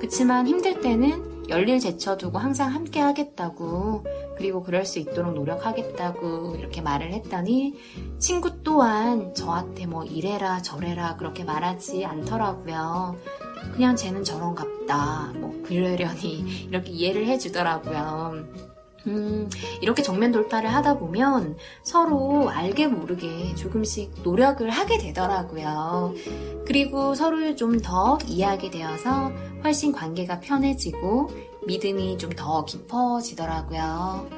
그치만 힘들 때는 열일 제쳐두고 항상 함께 하겠다고 그리고 그럴 수 있도록 노력하겠다고 이렇게 말을 했더니 친구 또한 저한테 뭐 이래라 저래라 그렇게 말하지 않더라고요. 그냥 쟤는 저런갑다. 뭐 그러려니 이렇게 이해를 해주더라고요. 음, 이렇게 정면 돌파를 하다 보면 서로 알게 모르게 조금씩 노력을 하게 되더라고요. 그리고 서로를 좀 더 이해하게 되어서 훨씬 관계가 편해지고 믿음이 좀 더 깊어지더라고요.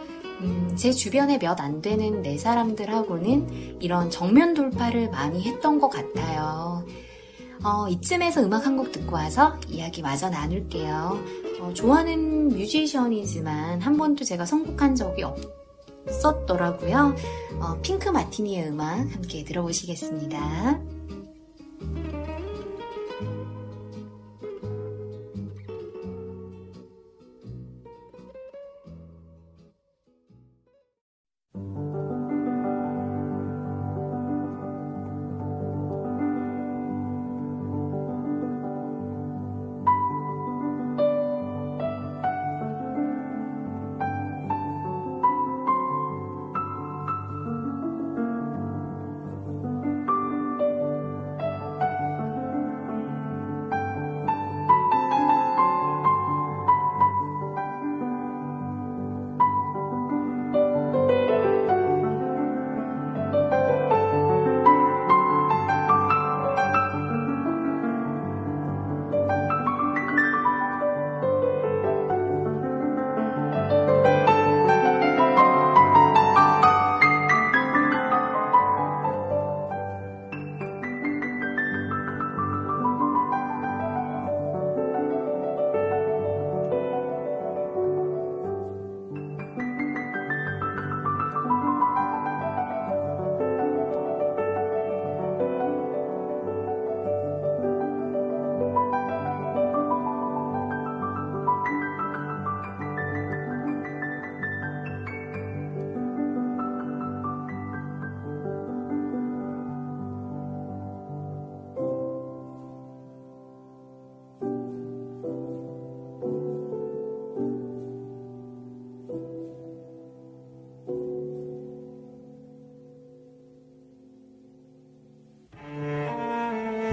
음, 제 주변에 몇 안 되는 네 사람들하고는 이런 정면 돌파를 많이 했던 것 같아요. 어, 이쯤에서 음악 한 곡 듣고 와서 이야기 마저 나눌게요. 어, 좋아하는 뮤지션이지만 한 번도 제가 선곡한 적이 없었더라고요. 어, 핑크 마티니의 음악 함께 들어보시겠습니다.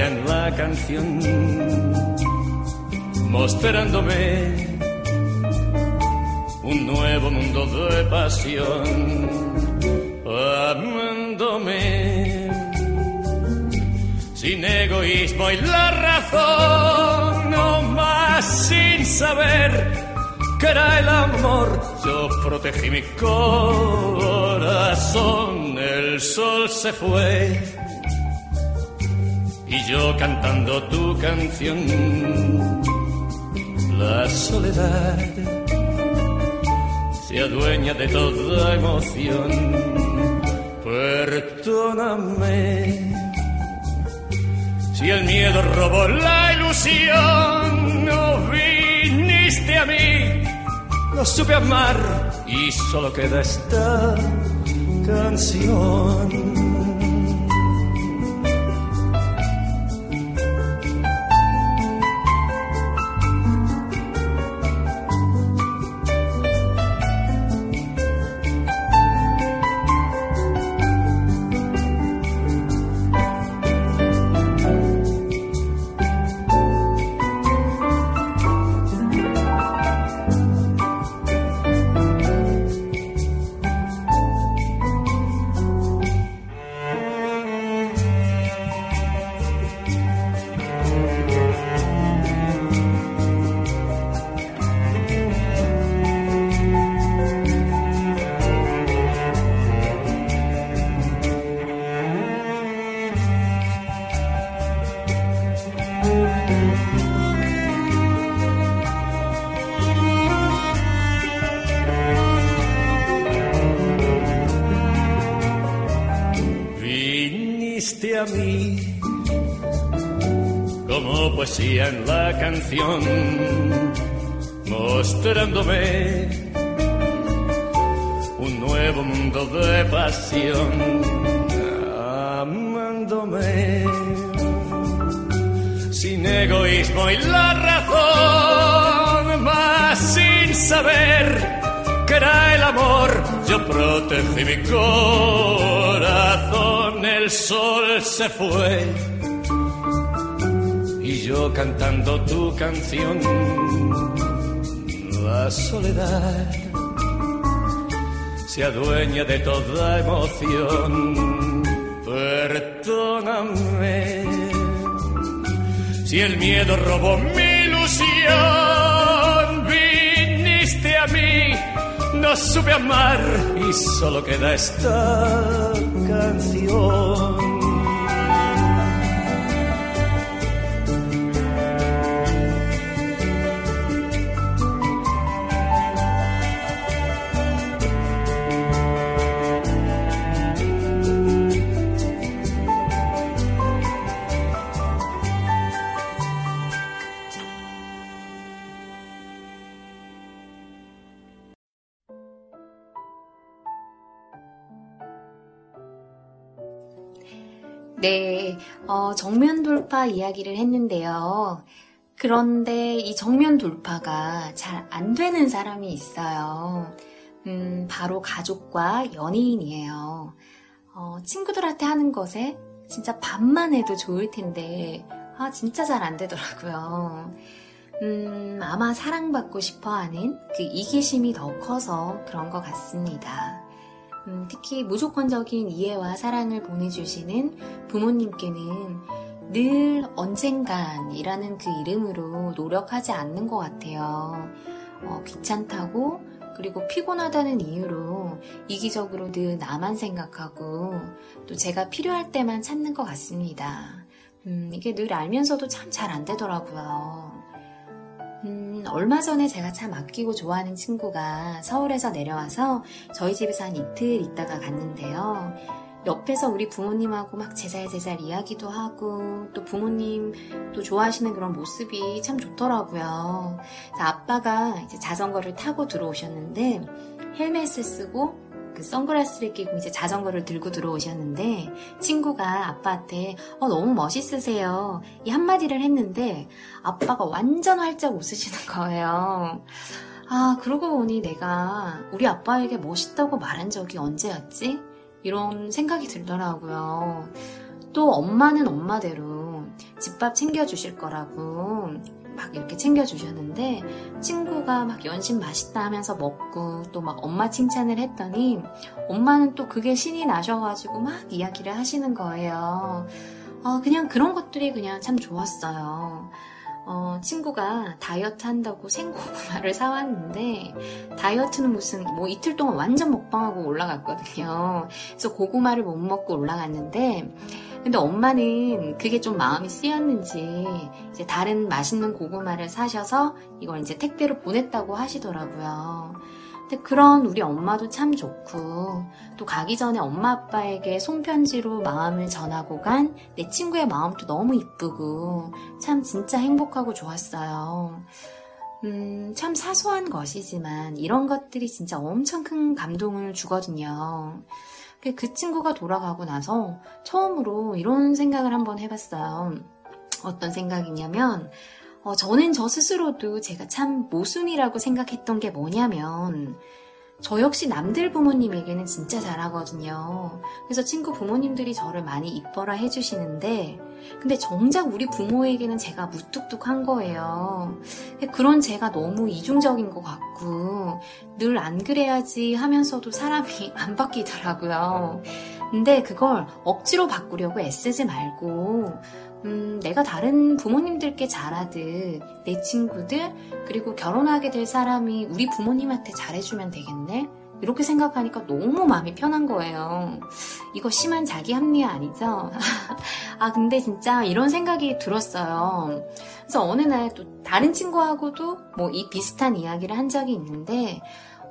en la canción, mostrándome un nuevo mundo de pasión, amándome sin egoísmo y la razón, no más sin saber que era el amor. Yo protegí mi corazón, el sol se fue yo cantando tu canción. La soledad se adueña de toda emoción. Perdóname si el miedo robó la ilusión. No viniste a mí, no supe amar y solo queda esta canción. Canción, mostrándome un nuevo mundo de pasión, amándome sin egoísmo y la razón, más sin saber que era el amor, yo protegí mi corazón, el sol se fue y yo cantando tu canción, la soledad se adueña de toda emoción. Perdóname si el miedo robó mi ilusión, viniste a mí, no supe amar y solo queda esta canción. 네, 어, 정면 돌파 이야기를 했는데요. 그런데 이 정면 돌파가 잘 안 되는 사람이 있어요. 음, 바로 가족과 연예인이에요. 어, 친구들한테 하는 것에 진짜 반만 해도 좋을 텐데, 아, 진짜 잘 안 되더라고요. 음, 아마 사랑받고 싶어 하는 그 이기심이 더 커서 그런 것 같습니다. 음, 특히 무조건적인 이해와 사랑을 보내주시는 부모님께는 늘 언젠간이라는 그 이름으로 노력하지 않는 것 같아요. 어, 귀찮다고 그리고 피곤하다는 이유로 이기적으로 늘 나만 생각하고 또 제가 필요할 때만 찾는 것 같습니다. 음, 이게 늘 알면서도 참 잘 안 되더라고요. 음, 얼마 전에 제가 참 아끼고 좋아하는 친구가 서울에서 내려와서 저희 집에서 한 이틀 있다가 갔는데요. 옆에서 우리 부모님하고 막 제잘 제잘 이야기도 하고 또 부모님 또 좋아하시는 그런 모습이 참 좋더라고요. 아빠가 이제 자전거를 타고 들어오셨는데 헬멧을 쓰고 그 선글라스를 끼고 이제 자전거를 들고 들어오셨는데 친구가 아빠한테 어, 너무 멋있으세요 이 한마디를 했는데 아빠가 완전 활짝 웃으시는 거예요. 아 그러고 보니 내가 우리 아빠에게 멋있다고 말한 적이 언제였지? 이런 생각이 들더라고요. 또 엄마는 엄마대로 집밥 챙겨주실 거라고 막 이렇게 챙겨주셨는데 친구가 막 연신 맛있다 하면서 먹고 또 막 엄마 칭찬을 했더니 엄마는 또 그게 신이 나셔가지고 막 이야기를 하시는 거예요. 어, 그냥 그런 것들이 그냥 참 좋았어요. 어, 친구가 다이어트 한다고 생고구마를 사왔는데 다이어트는 무슨 뭐 이틀 동안 완전 먹방하고 올라갔거든요. 그래서 고구마를 못 먹고 올라갔는데 근데 엄마는 그게 좀 마음이 쓰였는지 이제 다른 맛있는 고구마를 사셔서 이걸 이제 택배로 보냈다고 하시더라고요. 근데 그런 우리 엄마도 참 좋고 또 가기 전에 엄마 아빠에게 손편지로 마음을 전하고 간 내 친구의 마음도 너무 이쁘고 참 진짜 행복하고 좋았어요. 음, 참 사소한 것이지만 이런 것들이 진짜 엄청 큰 감동을 주거든요. 그 친구가 돌아가고 나서 처음으로 이런 생각을 한번 해봤어요. 어떤 생각이냐면, 어, 저는 저 스스로도 제가 참 모순이라고 생각했던 게 뭐냐면, 저 역시 남들 부모님에게는 진짜 잘하거든요. 그래서 친구 부모님들이 저를 많이 이뻐라 해주시는데, 근데 정작 우리 부모에게는 제가 무뚝뚝한 거예요. 그런 제가 너무 이중적인 것 같고, 늘 안 그래야지 하면서도 사람이 안 바뀌더라고요. 근데 그걸 억지로 바꾸려고 애쓰지 말고, 음, 내가 다른 부모님들께 잘하듯 내 친구들 그리고 결혼하게 될 사람이 우리 부모님한테 잘해주면 되겠네? 이렇게 생각하니까 너무 마음이 편한 거예요. 이거 심한 자기 합리화 아니죠? 아, 근데 진짜 이런 생각이 들었어요. 그래서 어느 날 또 다른 친구하고도 뭐 이 비슷한 이야기를 한 적이 있는데,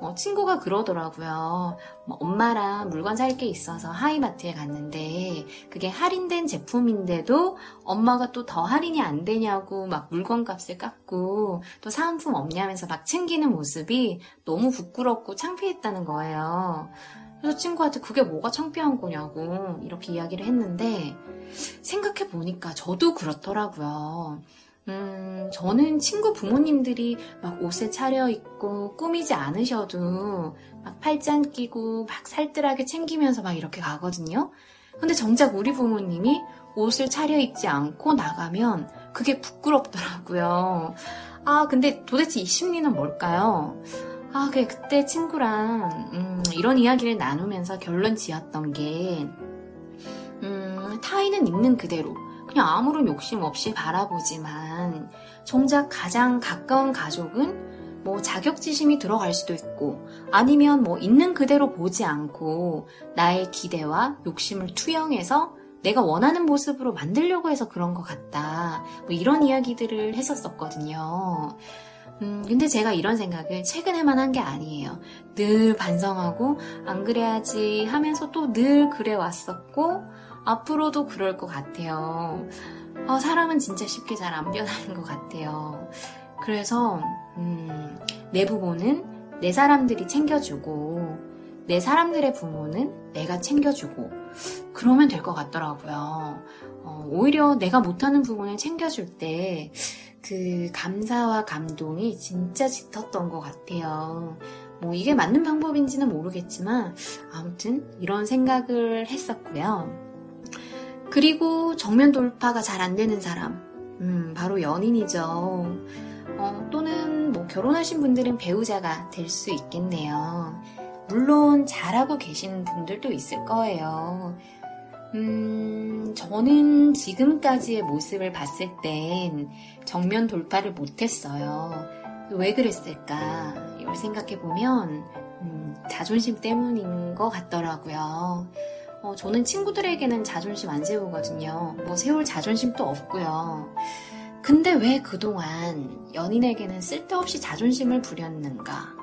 어, 친구가 그러더라고요. 뭐 엄마랑 물건 살 게 있어서 하이마트에 갔는데 그게 할인된 제품인데도 엄마가 또 더 할인이 안 되냐고 막 물건 값을 깎고 또 사은품 없냐면서 막 챙기는 모습이 너무 부끄럽고 창피했다는 거예요. 그래서 친구한테 그게 뭐가 창피한 거냐고 이렇게 이야기를 했는데 생각해 보니까 저도 그렇더라고요. 음, 저는 친구 부모님들이 막 옷을 차려입고 꾸미지 않으셔도 막 팔짱 끼고 막 살뜰하게 챙기면서 막 이렇게 가거든요. 근데 정작 우리 부모님이 옷을 차려입지 않고 나가면 그게 부끄럽더라고요. 아, 근데 도대체 이 심리는 뭘까요? 아, 그때 친구랑, 음, 이런 이야기를 나누면서 결론 지었던 게, 음, 타인은 있는 그대로, 그냥 아무런 욕심 없이 바라보지만 정작 가장 가까운 가족은 뭐 자격지심이 들어갈 수도 있고 아니면 뭐 있는 그대로 보지 않고 나의 기대와 욕심을 투영해서 내가 원하는 모습으로 만들려고 해서 그런 것 같다. 뭐 이런 이야기들을 했었었거든요. 음, 근데 제가 이런 생각을 최근에만 한 게 아니에요. 늘 반성하고, 안 그래야지 하면서 또 늘 그래 왔었고, 앞으로도 그럴 것 같아요. 어, 사람은 진짜 쉽게 잘 안 변하는 것 같아요. 그래서 음, 내 부모는 내 사람들이 챙겨주고 내 사람들의 부모는 내가 챙겨주고 그러면 될 것 같더라고요. 어, 오히려 내가 못하는 부분을 챙겨줄 때 그 감사와 감동이 진짜 짙었던 것 같아요. 뭐 이게 맞는 방법인지는 모르겠지만 아무튼 이런 생각을 했었고요. 그리고 정면 돌파가 잘 안 되는 사람, 음, 바로 연인이죠. 어, 또는 뭐 결혼하신 분들은 배우자가 될 수 있겠네요. 물론 잘하고 계시는 분들도 있을 거예요. 음, 저는 지금까지의 모습을 봤을 땐 정면 돌파를 못했어요. 왜 그랬을까? 이걸 생각해보면, 음, 자존심 때문인 것 같더라고요. 어, 저는 친구들에게는 자존심 안 세우거든요. 뭐 세울 자존심도 없고요. 근데 왜 그동안 연인에게는 쓸데없이 자존심을 부렸는가?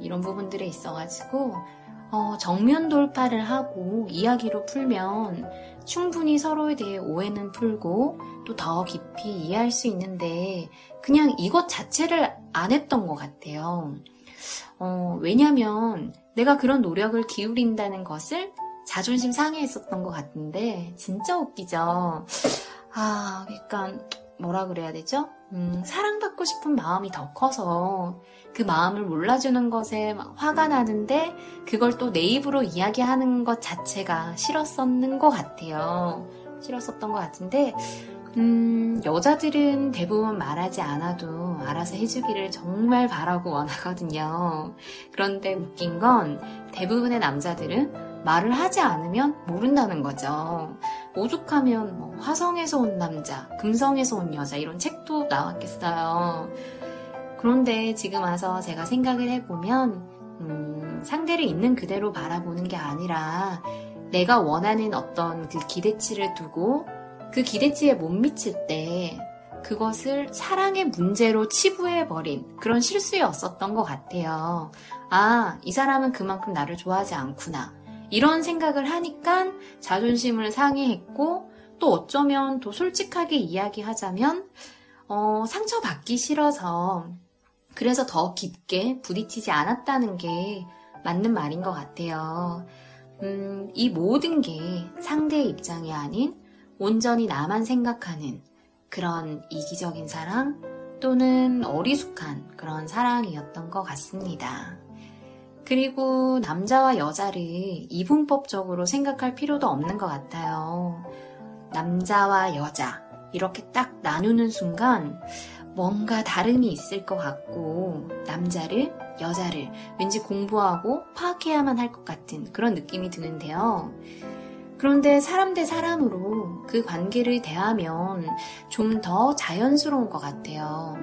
이런 부분들에 있어가지고, 어, 정면 돌파를 하고 이야기로 풀면 충분히 서로에 대해 오해는 풀고 또 더 깊이 이해할 수 있는데 그냥 이것 자체를 안 했던 것 같아요. 어, 왜냐면 내가 그런 노력을 기울인다는 것을 자존심 상해했었던 것 같은데 진짜 웃기죠. 아, 그러니까 뭐라 그래야 되죠? 음, 사랑받고 싶은 마음이 더 커서 그 마음을 몰라주는 것에 화가 나는데 그걸 또 내 입으로 이야기하는 것 자체가 싫었었는 것 같아요. 싫었었던 것 같은데 음, 여자들은 대부분 말하지 않아도 알아서 해주기를 정말 바라고 원하거든요. 그런데 웃긴 건 대부분의 남자들은 말을 하지 않으면 모른다는 거죠. 오죽하면 뭐 화성에서 온 남자, 금성에서 온 여자 이런 책도 나왔겠어요. 그런데 지금 와서 제가 생각을 해보면 음, 상대를 있는 그대로 바라보는 게 아니라 내가 원하는 어떤 그 기대치를 두고 그 기대치에 못 미칠 때 그것을 사랑의 문제로 치부해버린 그런 실수였었던 것 같아요. 아, 이 사람은 그만큼 나를 좋아하지 않구나. 이런 생각을 하니까 자존심을 상해했고 또 어쩌면 더 솔직하게 이야기하자면 어, 상처받기 싫어서 그래서 더 깊게 부딪히지 않았다는 게 맞는 말인 것 같아요. 음, 이 모든 게 상대의 입장이 아닌 온전히 나만 생각하는 그런 이기적인 사랑 또는 어리숙한 그런 사랑이었던 것 같습니다. 그리고 남자와 여자를 이분법적으로 생각할 필요도 없는 것 같아요. 남자와 여자, 이렇게 딱 나누는 순간 뭔가 다름이 있을 것 같고, 남자를, 여자를 왠지 공부하고 파악해야만 할 것 같은 그런 느낌이 드는데요. 그런데 사람 대 사람으로 그 관계를 대하면 좀 더 자연스러운 것 같아요.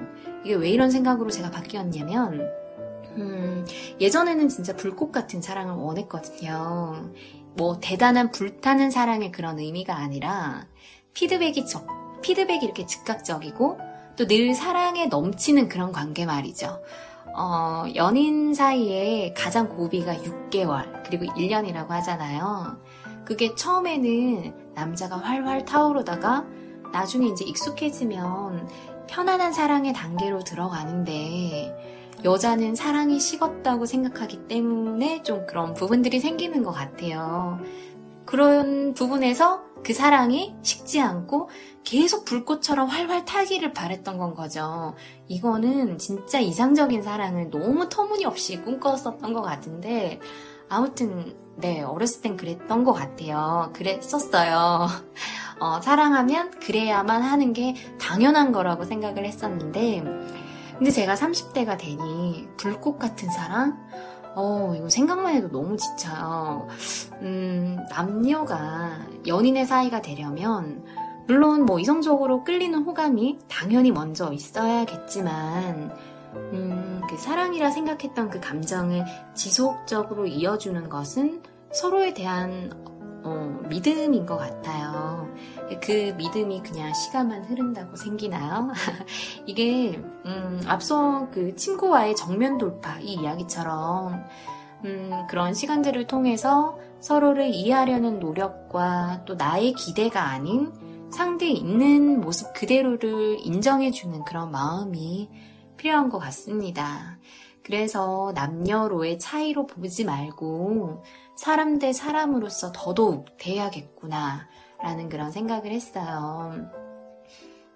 이게 왜 이런 생각으로 제가 바뀌었냐면, 음, 예전에는 진짜 불꽃 같은 사랑을 원했거든요. 뭐 대단한 불타는 사랑의 그런 의미가 아니라 피드백이 적, 피드백이 이렇게 즉각적이고 또 늘 사랑에 넘치는 그런 관계 말이죠. 어, 연인 사이에 가장 고비가 6개월 그리고 1년이라고 하잖아요. 그게 처음에는 남자가 활활 타오르다가 나중에 이제 익숙해지면 편안한 사랑의 단계로 들어가는데 여자는 사랑이 식었다고 생각하기 때문에 좀 그런 부분들이 생기는 것 같아요. 그런 부분에서 그 사랑이 식지 않고 계속 불꽃처럼 활활 타기를 바랬던 건 거죠. 이거는 진짜 이상적인 사랑을 너무 터무니없이 꿈꿨었던 것 같은데, 아무튼, 네, 어렸을 땐 그랬던 것 같아요. 그랬었어요. 어, 사랑하면 그래야만 하는 게 당연한 거라고 생각을 했었는데, 근데 제가 30대가 되니 불꽃 같은 사랑? 어, 이거 생각만 해도 너무 지쳐요. 음, 남녀가 연인의 사이가 되려면, 물론 뭐 이성적으로 끌리는 호감이 당연히 먼저 있어야겠지만, 음, 그 사랑이라 생각했던 그 감정을 지속적으로 이어주는 것은 서로에 대한 어, 믿음인 것 같아요. 그 믿음이 그냥 시간만 흐른다고 생기나요? 이게 음, 앞서 그 친구와의 정면 돌파 이 이야기처럼 음, 그런 시간들을 통해서 서로를 이해하려는 노력과 또 나의 기대가 아닌 상대 있는 모습 그대로를 인정해주는 그런 마음이 필요한 것 같습니다. 그래서 남녀로의 차이로 보지 말고 사람 대 사람으로서 더더욱 대해야겠구나 라는 그런 생각을 했어요.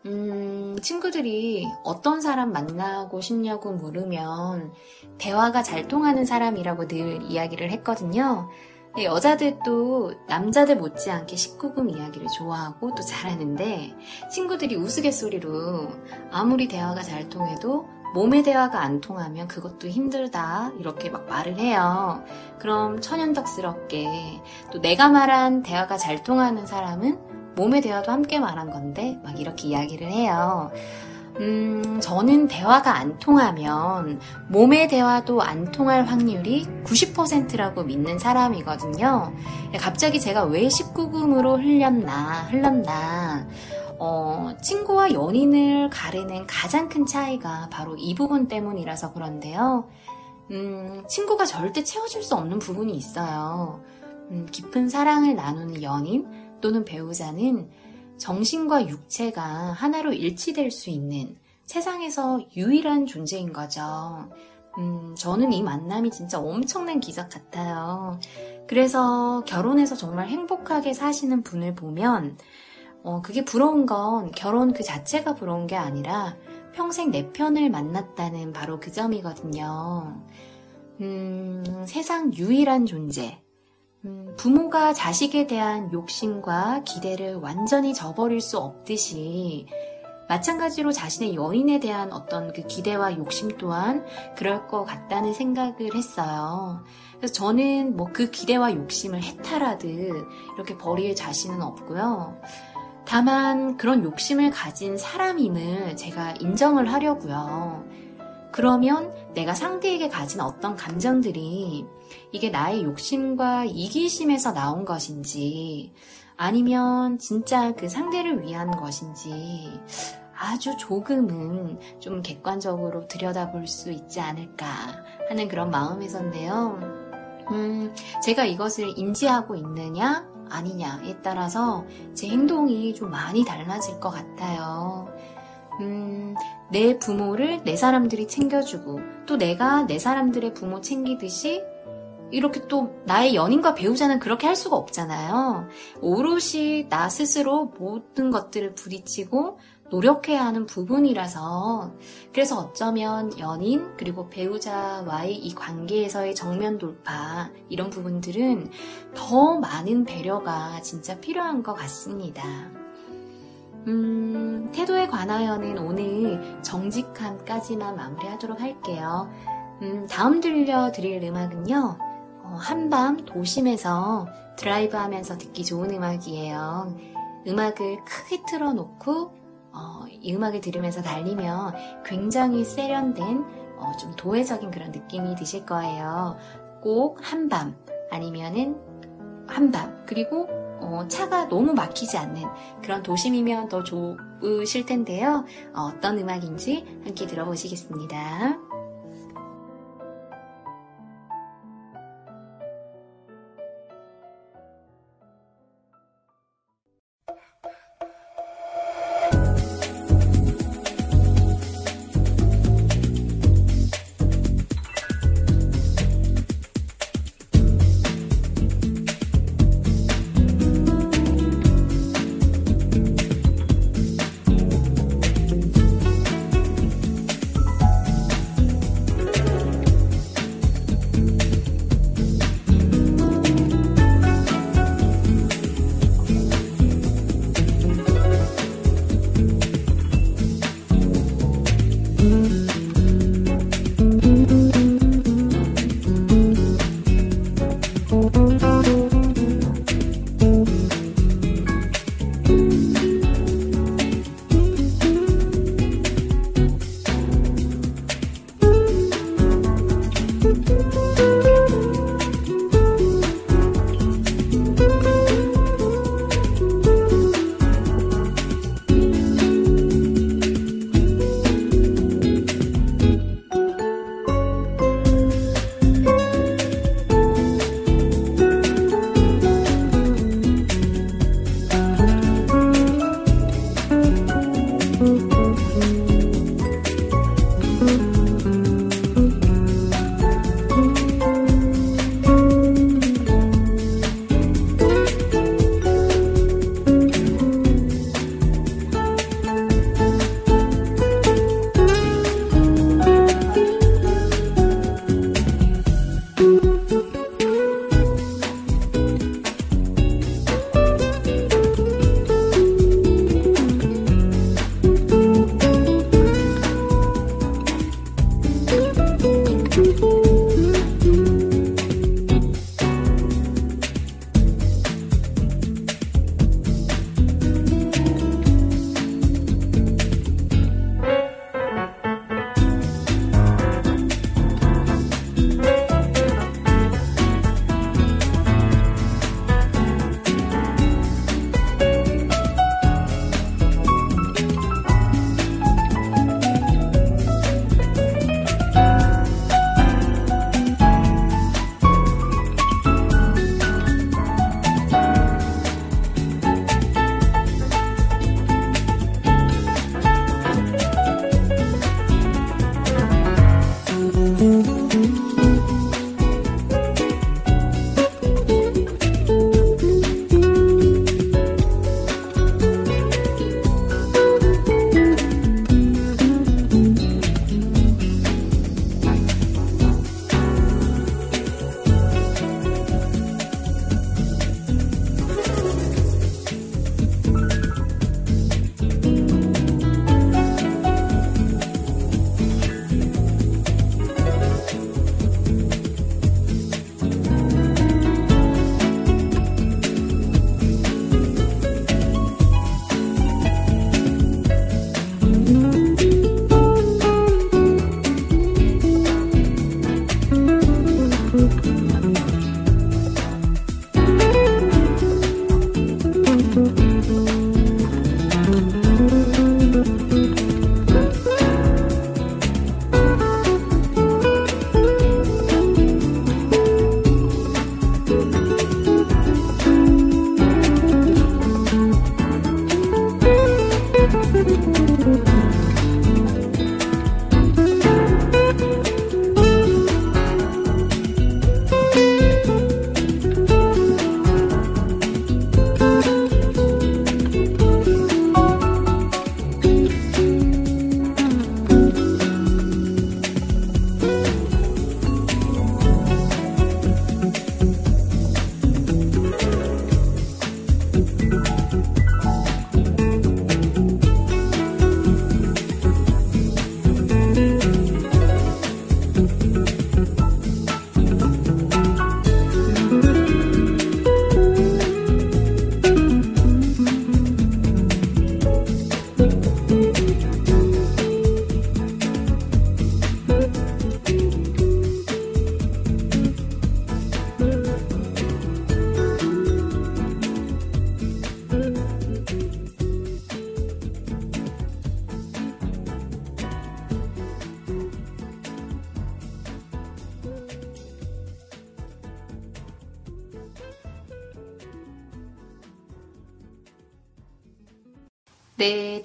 음, 친구들이 어떤 사람 만나고 싶냐고 물으면 대화가 잘 통하는 사람이라고 늘 이야기를 했거든요. 여자들도 남자들 못지않게 19금 이야기를 좋아하고 또 잘하는데 친구들이 우스갯소리로 아무리 대화가 잘 통해도 몸의 대화가 안 통하면 그것도 힘들다 이렇게 막 말을 해요. 그럼 천연덕스럽게 또 내가 말한 대화가 잘 통하는 사람은 몸의 대화도 함께 말한 건데 막 이렇게 이야기를 해요. 음, 저는 대화가 안 통하면 몸의 대화도 안 통할 확률이 90%라고 믿는 사람이거든요. 갑자기 제가 왜 19금으로 흘렸나, 흘렀나. 어, 친구와 연인을 가르는 가장 큰 차이가 바로 이 부분 때문이라서 그런데요. 음, 친구가 절대 채워줄 수 없는 부분이 있어요. 음, 깊은 사랑을 나누는 연인 또는 배우자는 정신과 육체가 하나로 일치될 수 있는 세상에서 유일한 존재인 거죠. 음, 저는 이 만남이 진짜 엄청난 기적 같아요. 그래서 결혼해서 정말 행복하게 사시는 분을 보면 어, 그게 부러운 건 결혼 그 자체가 부러운 게 아니라 평생 내 편을 만났다는 바로 그 점이거든요. 음, 세상 유일한 존재. 음, 부모가 자식에 대한 욕심과 기대를 완전히 저버릴 수 없듯이 마찬가지로 자신의 연인에 대한 어떤 그 기대와 욕심 또한 그럴 것 같다는 생각을 했어요. 그래서 저는 뭐 그 기대와 욕심을 해탈하듯 이렇게 버릴 자신은 없고요. 다만 그런 욕심을 가진 사람임을 제가 인정을 하려고요. 그러면 내가 상대에게 가진 어떤 감정들이 이게 나의 욕심과 이기심에서 나온 것인지 아니면 진짜 그 상대를 위한 것인지 아주 조금은 좀 객관적으로 들여다볼 수 있지 않을까 하는 그런 마음에서인데요. 음, 제가 이것을 인지하고 있느냐, 아니냐에 따라서 제 행동이 좀 많이 달라질 것 같아요. 음, 내 부모를 내 사람들이 챙겨주고, 또 내가 내 사람들의 부모 챙기듯이 이렇게 또 나의 연인과 배우자는 그렇게 할 수가 없잖아요. 오롯이 나 스스로 모든 것들을 부딪히고 노력해야 하는 부분이라서 그래서 어쩌면 연인 그리고 배우자와의 이 관계에서의 정면 돌파 이런 부분들은 더 많은 배려가 진짜 필요한 것 같습니다. 음, 태도에 관하여는 오늘 정직함까지만 마무리하도록 할게요. 음, 다음 들려드릴 음악은요. 어, 한밤 도심에서 드라이브 하면서 듣기 좋은 음악이에요. 음악을 크게 틀어놓고 어, 이 음악을 들으면서 달리면 굉장히 세련된 어, 좀 도회적인 그런 느낌이 드실 거예요. 꼭 한밤 아니면은 한밤 그리고 어, 차가 너무 막히지 않는 그런 도심이면 더 좋으실 텐데요. 어, 어떤 음악인지 함께 들어보시겠습니다.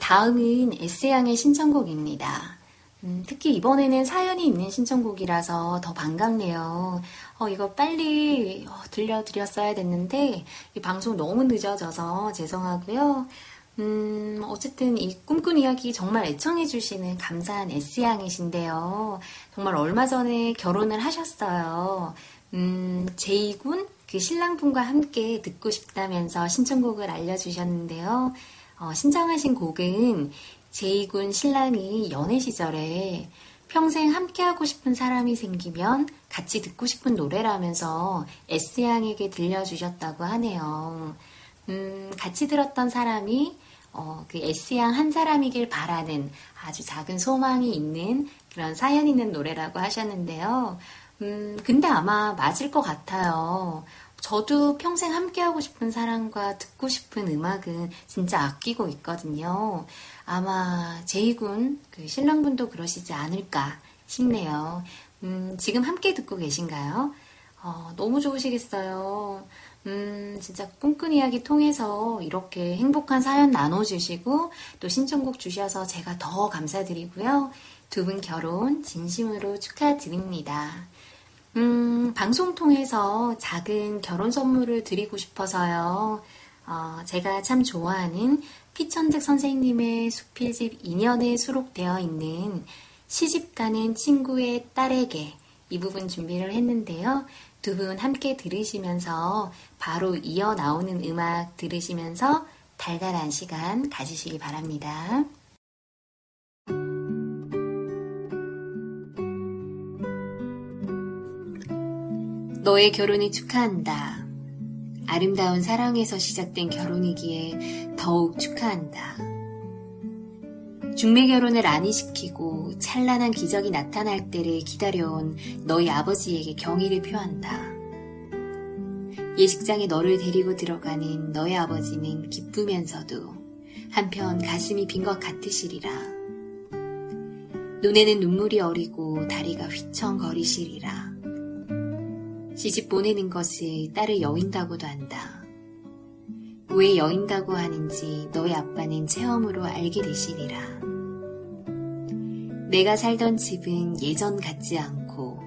다음은 S양의 신청곡입니다. 음, 특히 이번에는 사연이 있는 신청곡이라서 더 반갑네요. 어, 이거 빨리 어, 들려드렸어야 됐는데, 이 방송 너무 늦어져서 죄송하고요. 음, 어쨌든 이 꿈꾼 이야기 정말 애청해주시는 감사한 S양이신데요. 정말 얼마 전에 결혼을 하셨어요. 음, 제이군 그 신랑분과 함께 듣고 싶다면서 신청곡을 알려주셨는데요. 어, 신청하신 곡은 제이군 신랑이 연애 시절에 평생 함께하고 싶은 사람이 생기면 같이 듣고 싶은 노래라면서 S양에게 들려주셨다고 하네요. 음, 같이 들었던 사람이 어, 그 S양 한 사람이길 바라는 아주 작은 소망이 있는 그런 사연 있는 노래라고 하셨는데요. 음, 근데 아마 맞을 것 같아요. 저도 평생 함께하고 싶은 사람과 듣고 싶은 음악은 진짜 아끼고 있거든요. 아마 제이군 그 신랑분도 그러시지 않을까 싶네요. 음, 지금 함께 듣고 계신가요? 어, 너무 좋으시겠어요. 음, 진짜 꿈꾼 이야기 통해서 이렇게 행복한 사연 나눠주시고 또 신청곡 주셔서 제가 더 감사드리고요. 두 분 결혼 진심으로 축하드립니다. 음, 방송 통해서 작은 결혼 선물을 드리고 싶어서요. 어, 제가 참 좋아하는 피천득 선생님의 수필집 2년에 수록되어 있는 시집가는 친구의 딸에게 이 부분 준비를 했는데요. 두 분 함께 들으시면서 바로 이어 나오는 음악 들으시면서 달달한 시간 가지시기 바랍니다. 너의 결혼을 축하한다. 아름다운 사랑에서 시작된 결혼이기에 더욱 축하한다. 중매 결혼을 안이시키고 찬란한 기적이 나타날 때를 기다려온 너희 아버지에게 경의를 표한다. 예식장에 너를 데리고 들어가는 너희 아버지는 기쁘면서도 한편 가슴이 빈 것 같으시리라. 눈에는 눈물이 어리고 다리가 휘청거리시리라. 시집 보내는 것을 딸을 여인다고도 한다. 왜 여인다고 하는지 너희 아빠는 체험으로 알게 되시리라. 내가 살던 집은 예전 같지 않고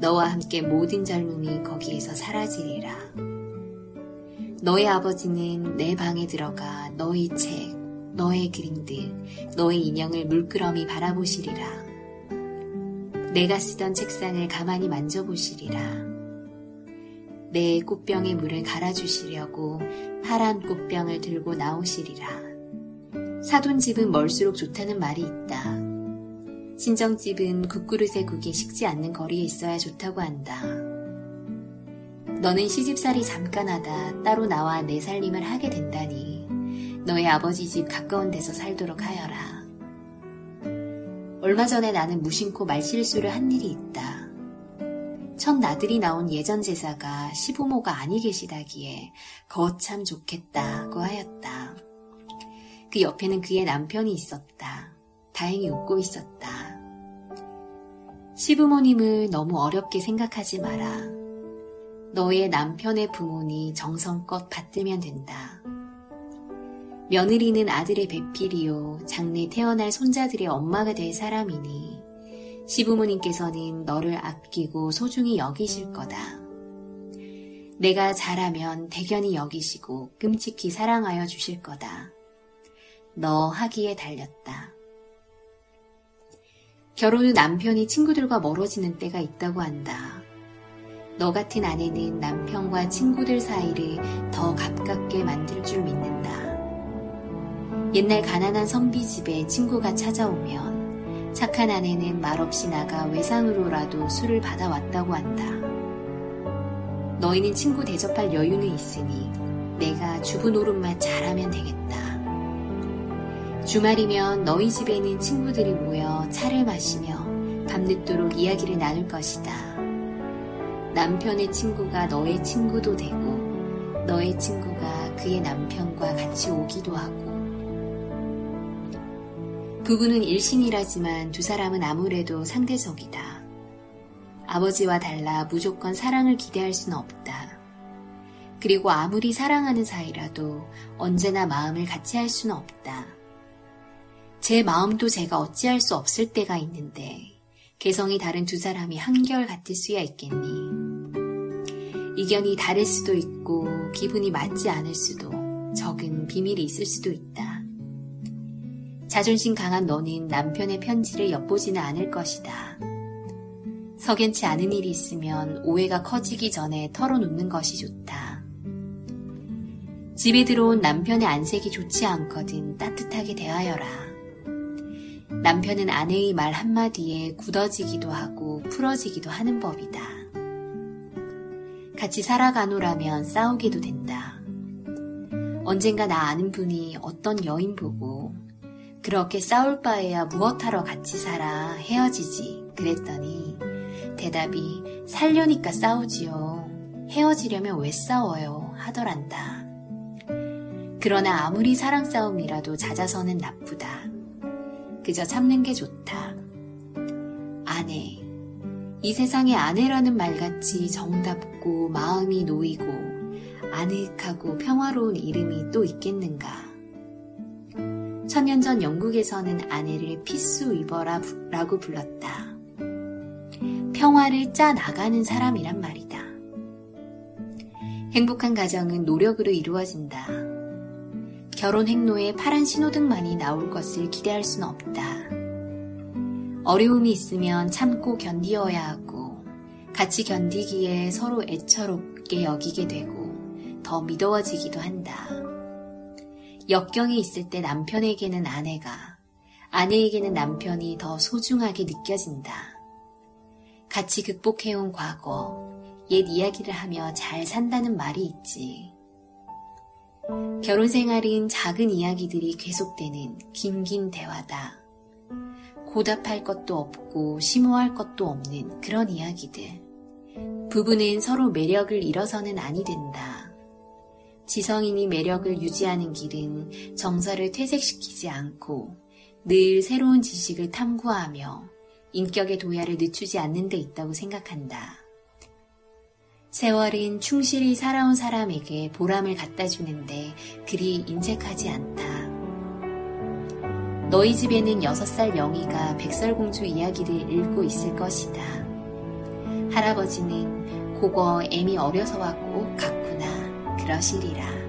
너와 함께 모든 젊음이 거기에서 사라지리라. 너의 아버지는 내 방에 들어가 너의 책, 너의 그림들, 너의 인형을 물끄러미 바라보시리라. 내가 쓰던 책상을 가만히 만져보시리라. 내 꽃병에 물을 갈아주시려고 파란 꽃병을 들고 나오시리라. 사돈 집은 멀수록 좋다는 말이 있다. 친정집은 국그릇에 국이 식지 않는 거리에 있어야 좋다고 한다. 너는 시집살이 잠깐 하다 따로 나와 내 살림을 하게 된다니 너의 아버지 집 가까운 데서 살도록 하여라. 얼마 전에 나는 무심코 말실수를 한 일이 있다. 첫 나들이 나온 예전 제사가 시부모가 아니 계시다기에 거참 좋겠다고 하였다. 그 옆에는 그의 남편이 있었다. 다행히 웃고 있었다. 시부모님을 너무 어렵게 생각하지 마라. 너의 남편의 부모니 정성껏 받들면 된다. 며느리는 아들의 배필이요, 장래 태어날 손자들의 엄마가 될 사람이니, 시부모님께서는 너를 아끼고 소중히 여기실 거다. 내가 잘하면 대견히 여기시고 끔찍히 사랑하여 주실 거다. 너 하기에 달렸다. 결혼 후 남편이 친구들과 멀어지는 때가 있다고 한다. 너 같은 아내는 남편과 친구들 사이를 더 가깝게 만들 줄 믿는다. 옛날 가난한 선비 집에 친구가 찾아오면 착한 아내는 말없이 나가 외상으로라도 술을 받아왔다고 한다. 너희는 친구 대접할 여유는 있으니 내가 주부 노릇만 잘하면 되겠다. 주말이면 너희 집에는 친구들이 모여 차를 마시며 밤늦도록 이야기를 나눌 것이다. 남편의 친구가 너의 친구도 되고 너의 친구가 그의 남편과 같이 오기도 하고 부부는 일신이라지만 두 사람은 아무래도 상대적이다. 아버지와 달라 무조건 사랑을 기대할 수는 없다. 그리고 아무리 사랑하는 사이라도 언제나 마음을 같이 할 수는 없다. 제 마음도 제가 어찌할 수 없을 때가 있는데 개성이 다른 두 사람이 한결 같을 수야 있겠니? 이견이 다를 수도 있고 기분이 맞지 않을 수도 적은 비밀이 있을 수도 있다. 자존심 강한 너는 남편의 편지를 엿보지는 않을 것이다. 석연치 않은 일이 있으면 오해가 커지기 전에 털어놓는 것이 좋다. 집에 들어온 남편의 안색이 좋지 않거든 따뜻하게 대하여라. 남편은 아내의 말 한마디에 굳어지기도 하고 풀어지기도 하는 법이다. 같이 살아가노라면 싸우게도 된다. 언젠가 나 아는 분이 어떤 여인 보고 그렇게 싸울 바에야 무엇하러 같이 살아 헤어지지 그랬더니 대답이 살려니까 싸우지요. 헤어지려면 왜 싸워요 하더란다. 그러나 아무리 사랑 싸움이라도 잦아서는 나쁘다. 그저 참는 게 좋다. 아내. 이 세상에 아내라는 말같이 정답고 마음이 놓이고 아늑하고 평화로운 이름이 또 있겠는가. 천년 전 영국에서는 아내를 피스 위버라고 불렀다. 평화를 짜 나가는 사람이란 말이다. 행복한 가정은 노력으로 이루어진다. 결혼 행로에 파란 신호등만이 나올 것을 기대할 수는 없다. 어려움이 있으면 참고 견디어야 하고 같이 견디기에 서로 애처롭게 여기게 되고 더 미더워지기도 한다. 역경이 있을 때 남편에게는 아내가, 아내에게는 남편이 더 소중하게 느껴진다. 같이 극복해온 과거, 옛 이야기를 하며 잘 산다는 말이 있지. 결혼 생활은 작은 이야기들이 계속되는 긴긴 대화다. 고답할 것도 없고 심오할 것도 없는 그런 이야기들. 부부는 서로 매력을 잃어서는 아니 된다. 지성인이 매력을 유지하는 길은 정서를 퇴색시키지 않고 늘 새로운 지식을 탐구하며 인격의 도야를 늦추지 않는 데 있다고 생각한다. 세월은 충실히 살아온 사람에게 보람을 갖다 주는데 그리 인색하지 않다. 너희 집에는 여섯 살 영희가 백설공주 이야기를 읽고 있을 것이다. 할아버지는 고거 애미 어려서와 꼭 같구나 그러시리라.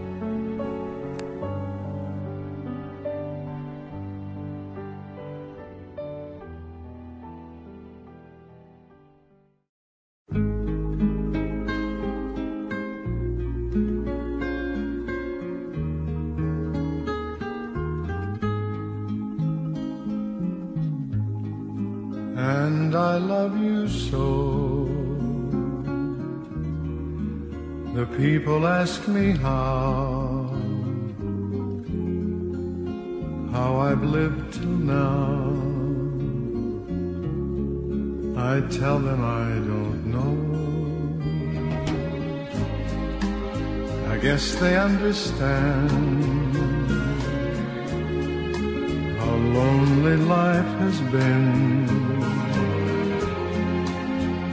Ask me how, how I've lived till now. I tell them I don't know. I guess they understand how lonely life has been.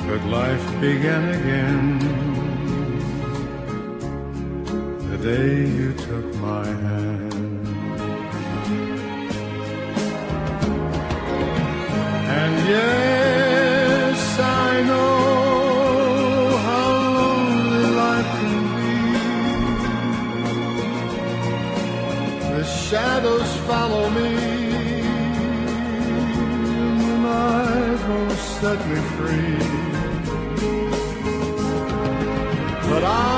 But life began again the day you took my hand. And yes, I know how lonely life can be. The shadows follow me. The night won't set me free. But I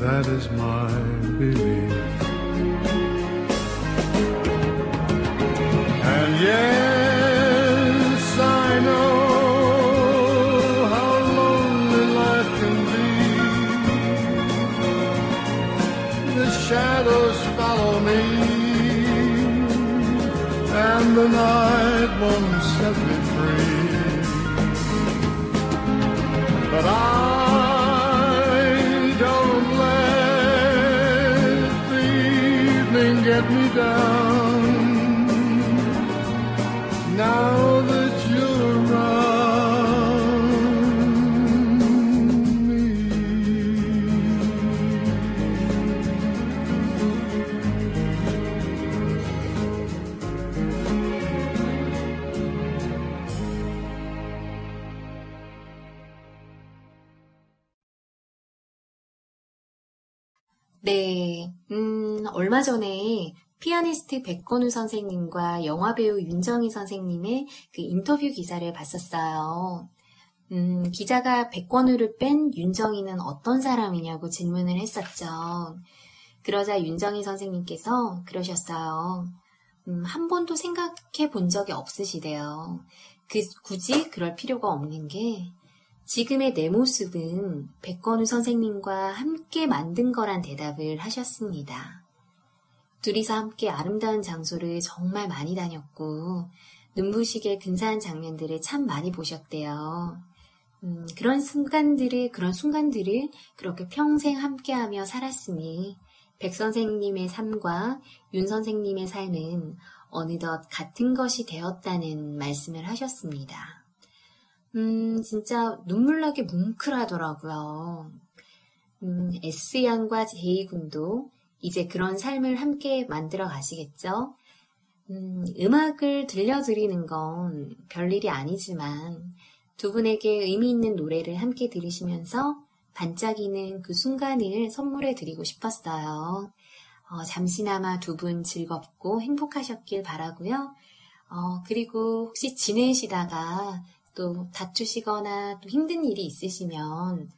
That is my belief. And yes, I know how lonely life can be. The shadows follow me, and the night won't me down. 피아니스트 백건우 선생님과 영화배우 윤정희 선생님의 그 인터뷰 기사를 봤었어요. 음, 기자가 백건우를 뺀 윤정희는 어떤 사람이냐고 질문을 했었죠. 그러자 윤정희 선생님께서 그러셨어요. 음, 한 번도 생각해 본 적이 없으시대요. 그, 굳이 그럴 필요가 없는 게 지금의 내 모습은 백건우 선생님과 함께 만든 거란 대답을 하셨습니다. 둘이서 함께 아름다운 장소를 정말 많이 다녔고 눈부시게 근사한 장면들을 참 많이 보셨대요. 음, 그런 순간들을 그런 순간들을 그렇게 평생 함께하며 살았으니 백 선생님의 삶과 윤 선생님의 삶은 어느덧 같은 것이 되었다는 말씀을 하셨습니다. 음, 진짜 눈물나게 뭉클하더라고요. 음, S양과 J군도 이제 그런 삶을 함께 만들어 가시겠죠? 음, 음악을 들려드리는 건 별일이 아니지만 두 분에게 의미 있는 노래를 함께 들으시면서 반짝이는 그 순간을 선물해 드리고 싶었어요. 어, 잠시나마 두 분 즐겁고 행복하셨길 바라고요. 어, 그리고 혹시 지내시다가 또 다투시거나 또 힘든 일이 있으시면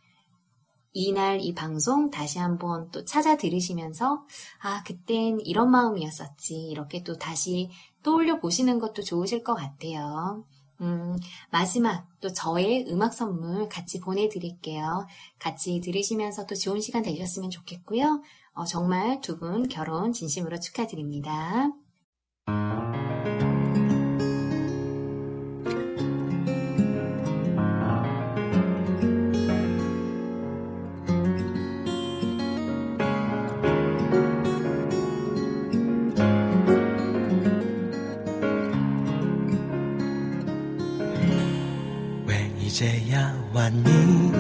이날 이 방송 다시 한번 또 찾아 들으시면서 아, 그땐 이런 마음이었었지. 이렇게 또 다시 떠올려 보시는 것도 좋으실 것 같아요. 음, 마지막 또 저의 음악 선물 같이 보내드릴게요. 같이 들으시면서 또 좋은 시간 되셨으면 좋겠고요. 어, 정말 두 분 결혼 진심으로 축하드립니다. 이제야 왔니?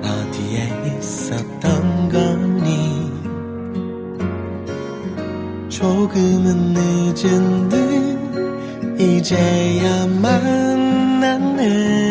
어디에 있었던 거니? 조금은 늦은 듯 이제야 만났네.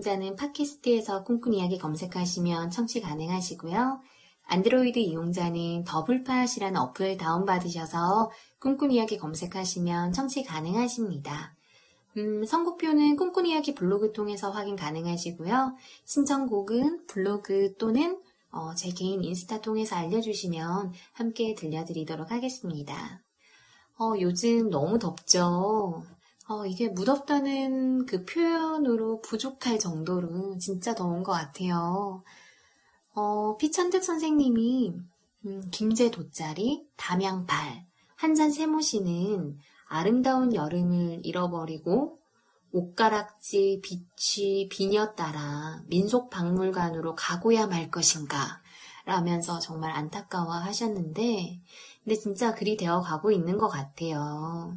이용자는 팟캐스트에서 꿈꾼 이야기 검색하시면 청취 가능하시고요. 안드로이드 이용자는 더블팟이라는 어플 다운받으셔서 꿈꾼 이야기 검색하시면 청취 가능하십니다. 음, 선곡표는 꿈꾼 이야기 블로그 통해서 확인 가능하시고요. 신청곡은 블로그 또는 어, 제 개인 인스타 통해서 알려주시면 함께 들려드리도록 하겠습니다. 어, 요즘 너무 덥죠. 어, 이게 무덥다는 그 표현으로 부족할 정도로 진짜 더운 것 같아요. 어, 피천득 선생님이 음, 김제 돗자리, 담양발, 한잔 세모시는 아름다운 여름을 잃어버리고 옷가락지 빛이 비녀 따라 민속 박물관으로 가고야 말 것인가 라면서 정말 안타까워 하셨는데 근데 진짜 그리 되어 가고 있는 것 같아요.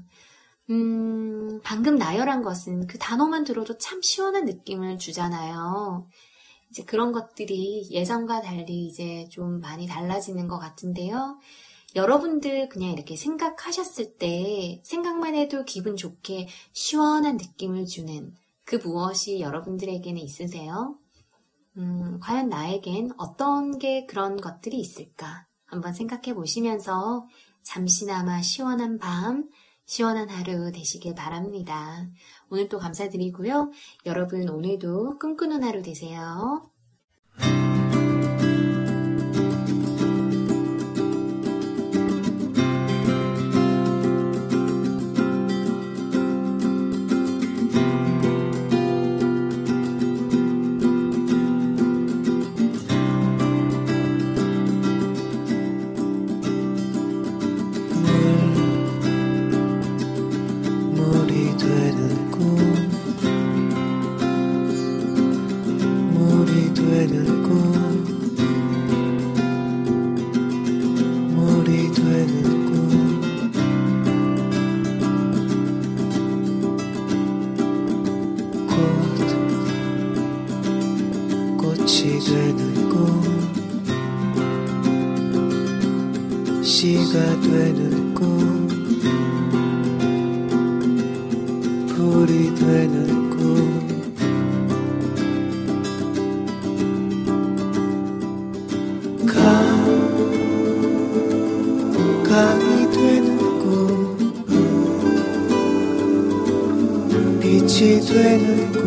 음, 방금 나열한 것은 그 단어만 들어도 참 시원한 느낌을 주잖아요. 이제 그런 것들이 예전과 달리 이제 좀 많이 달라지는 것 같은데요. 여러분들 그냥 이렇게 생각하셨을 때 생각만 해도 기분 좋게 시원한 느낌을 주는 그 무엇이 여러분들에게는 있으세요? 음, 과연 나에겐 어떤 게 그런 것들이 있을까? 한번 생각해 보시면서 잠시나마 시원한 밤, 시원한 하루 되시길 바랍니다. 오늘도 감사드리고요. 여러분 오늘도 꿈꾸는 하루 되세요. Tränen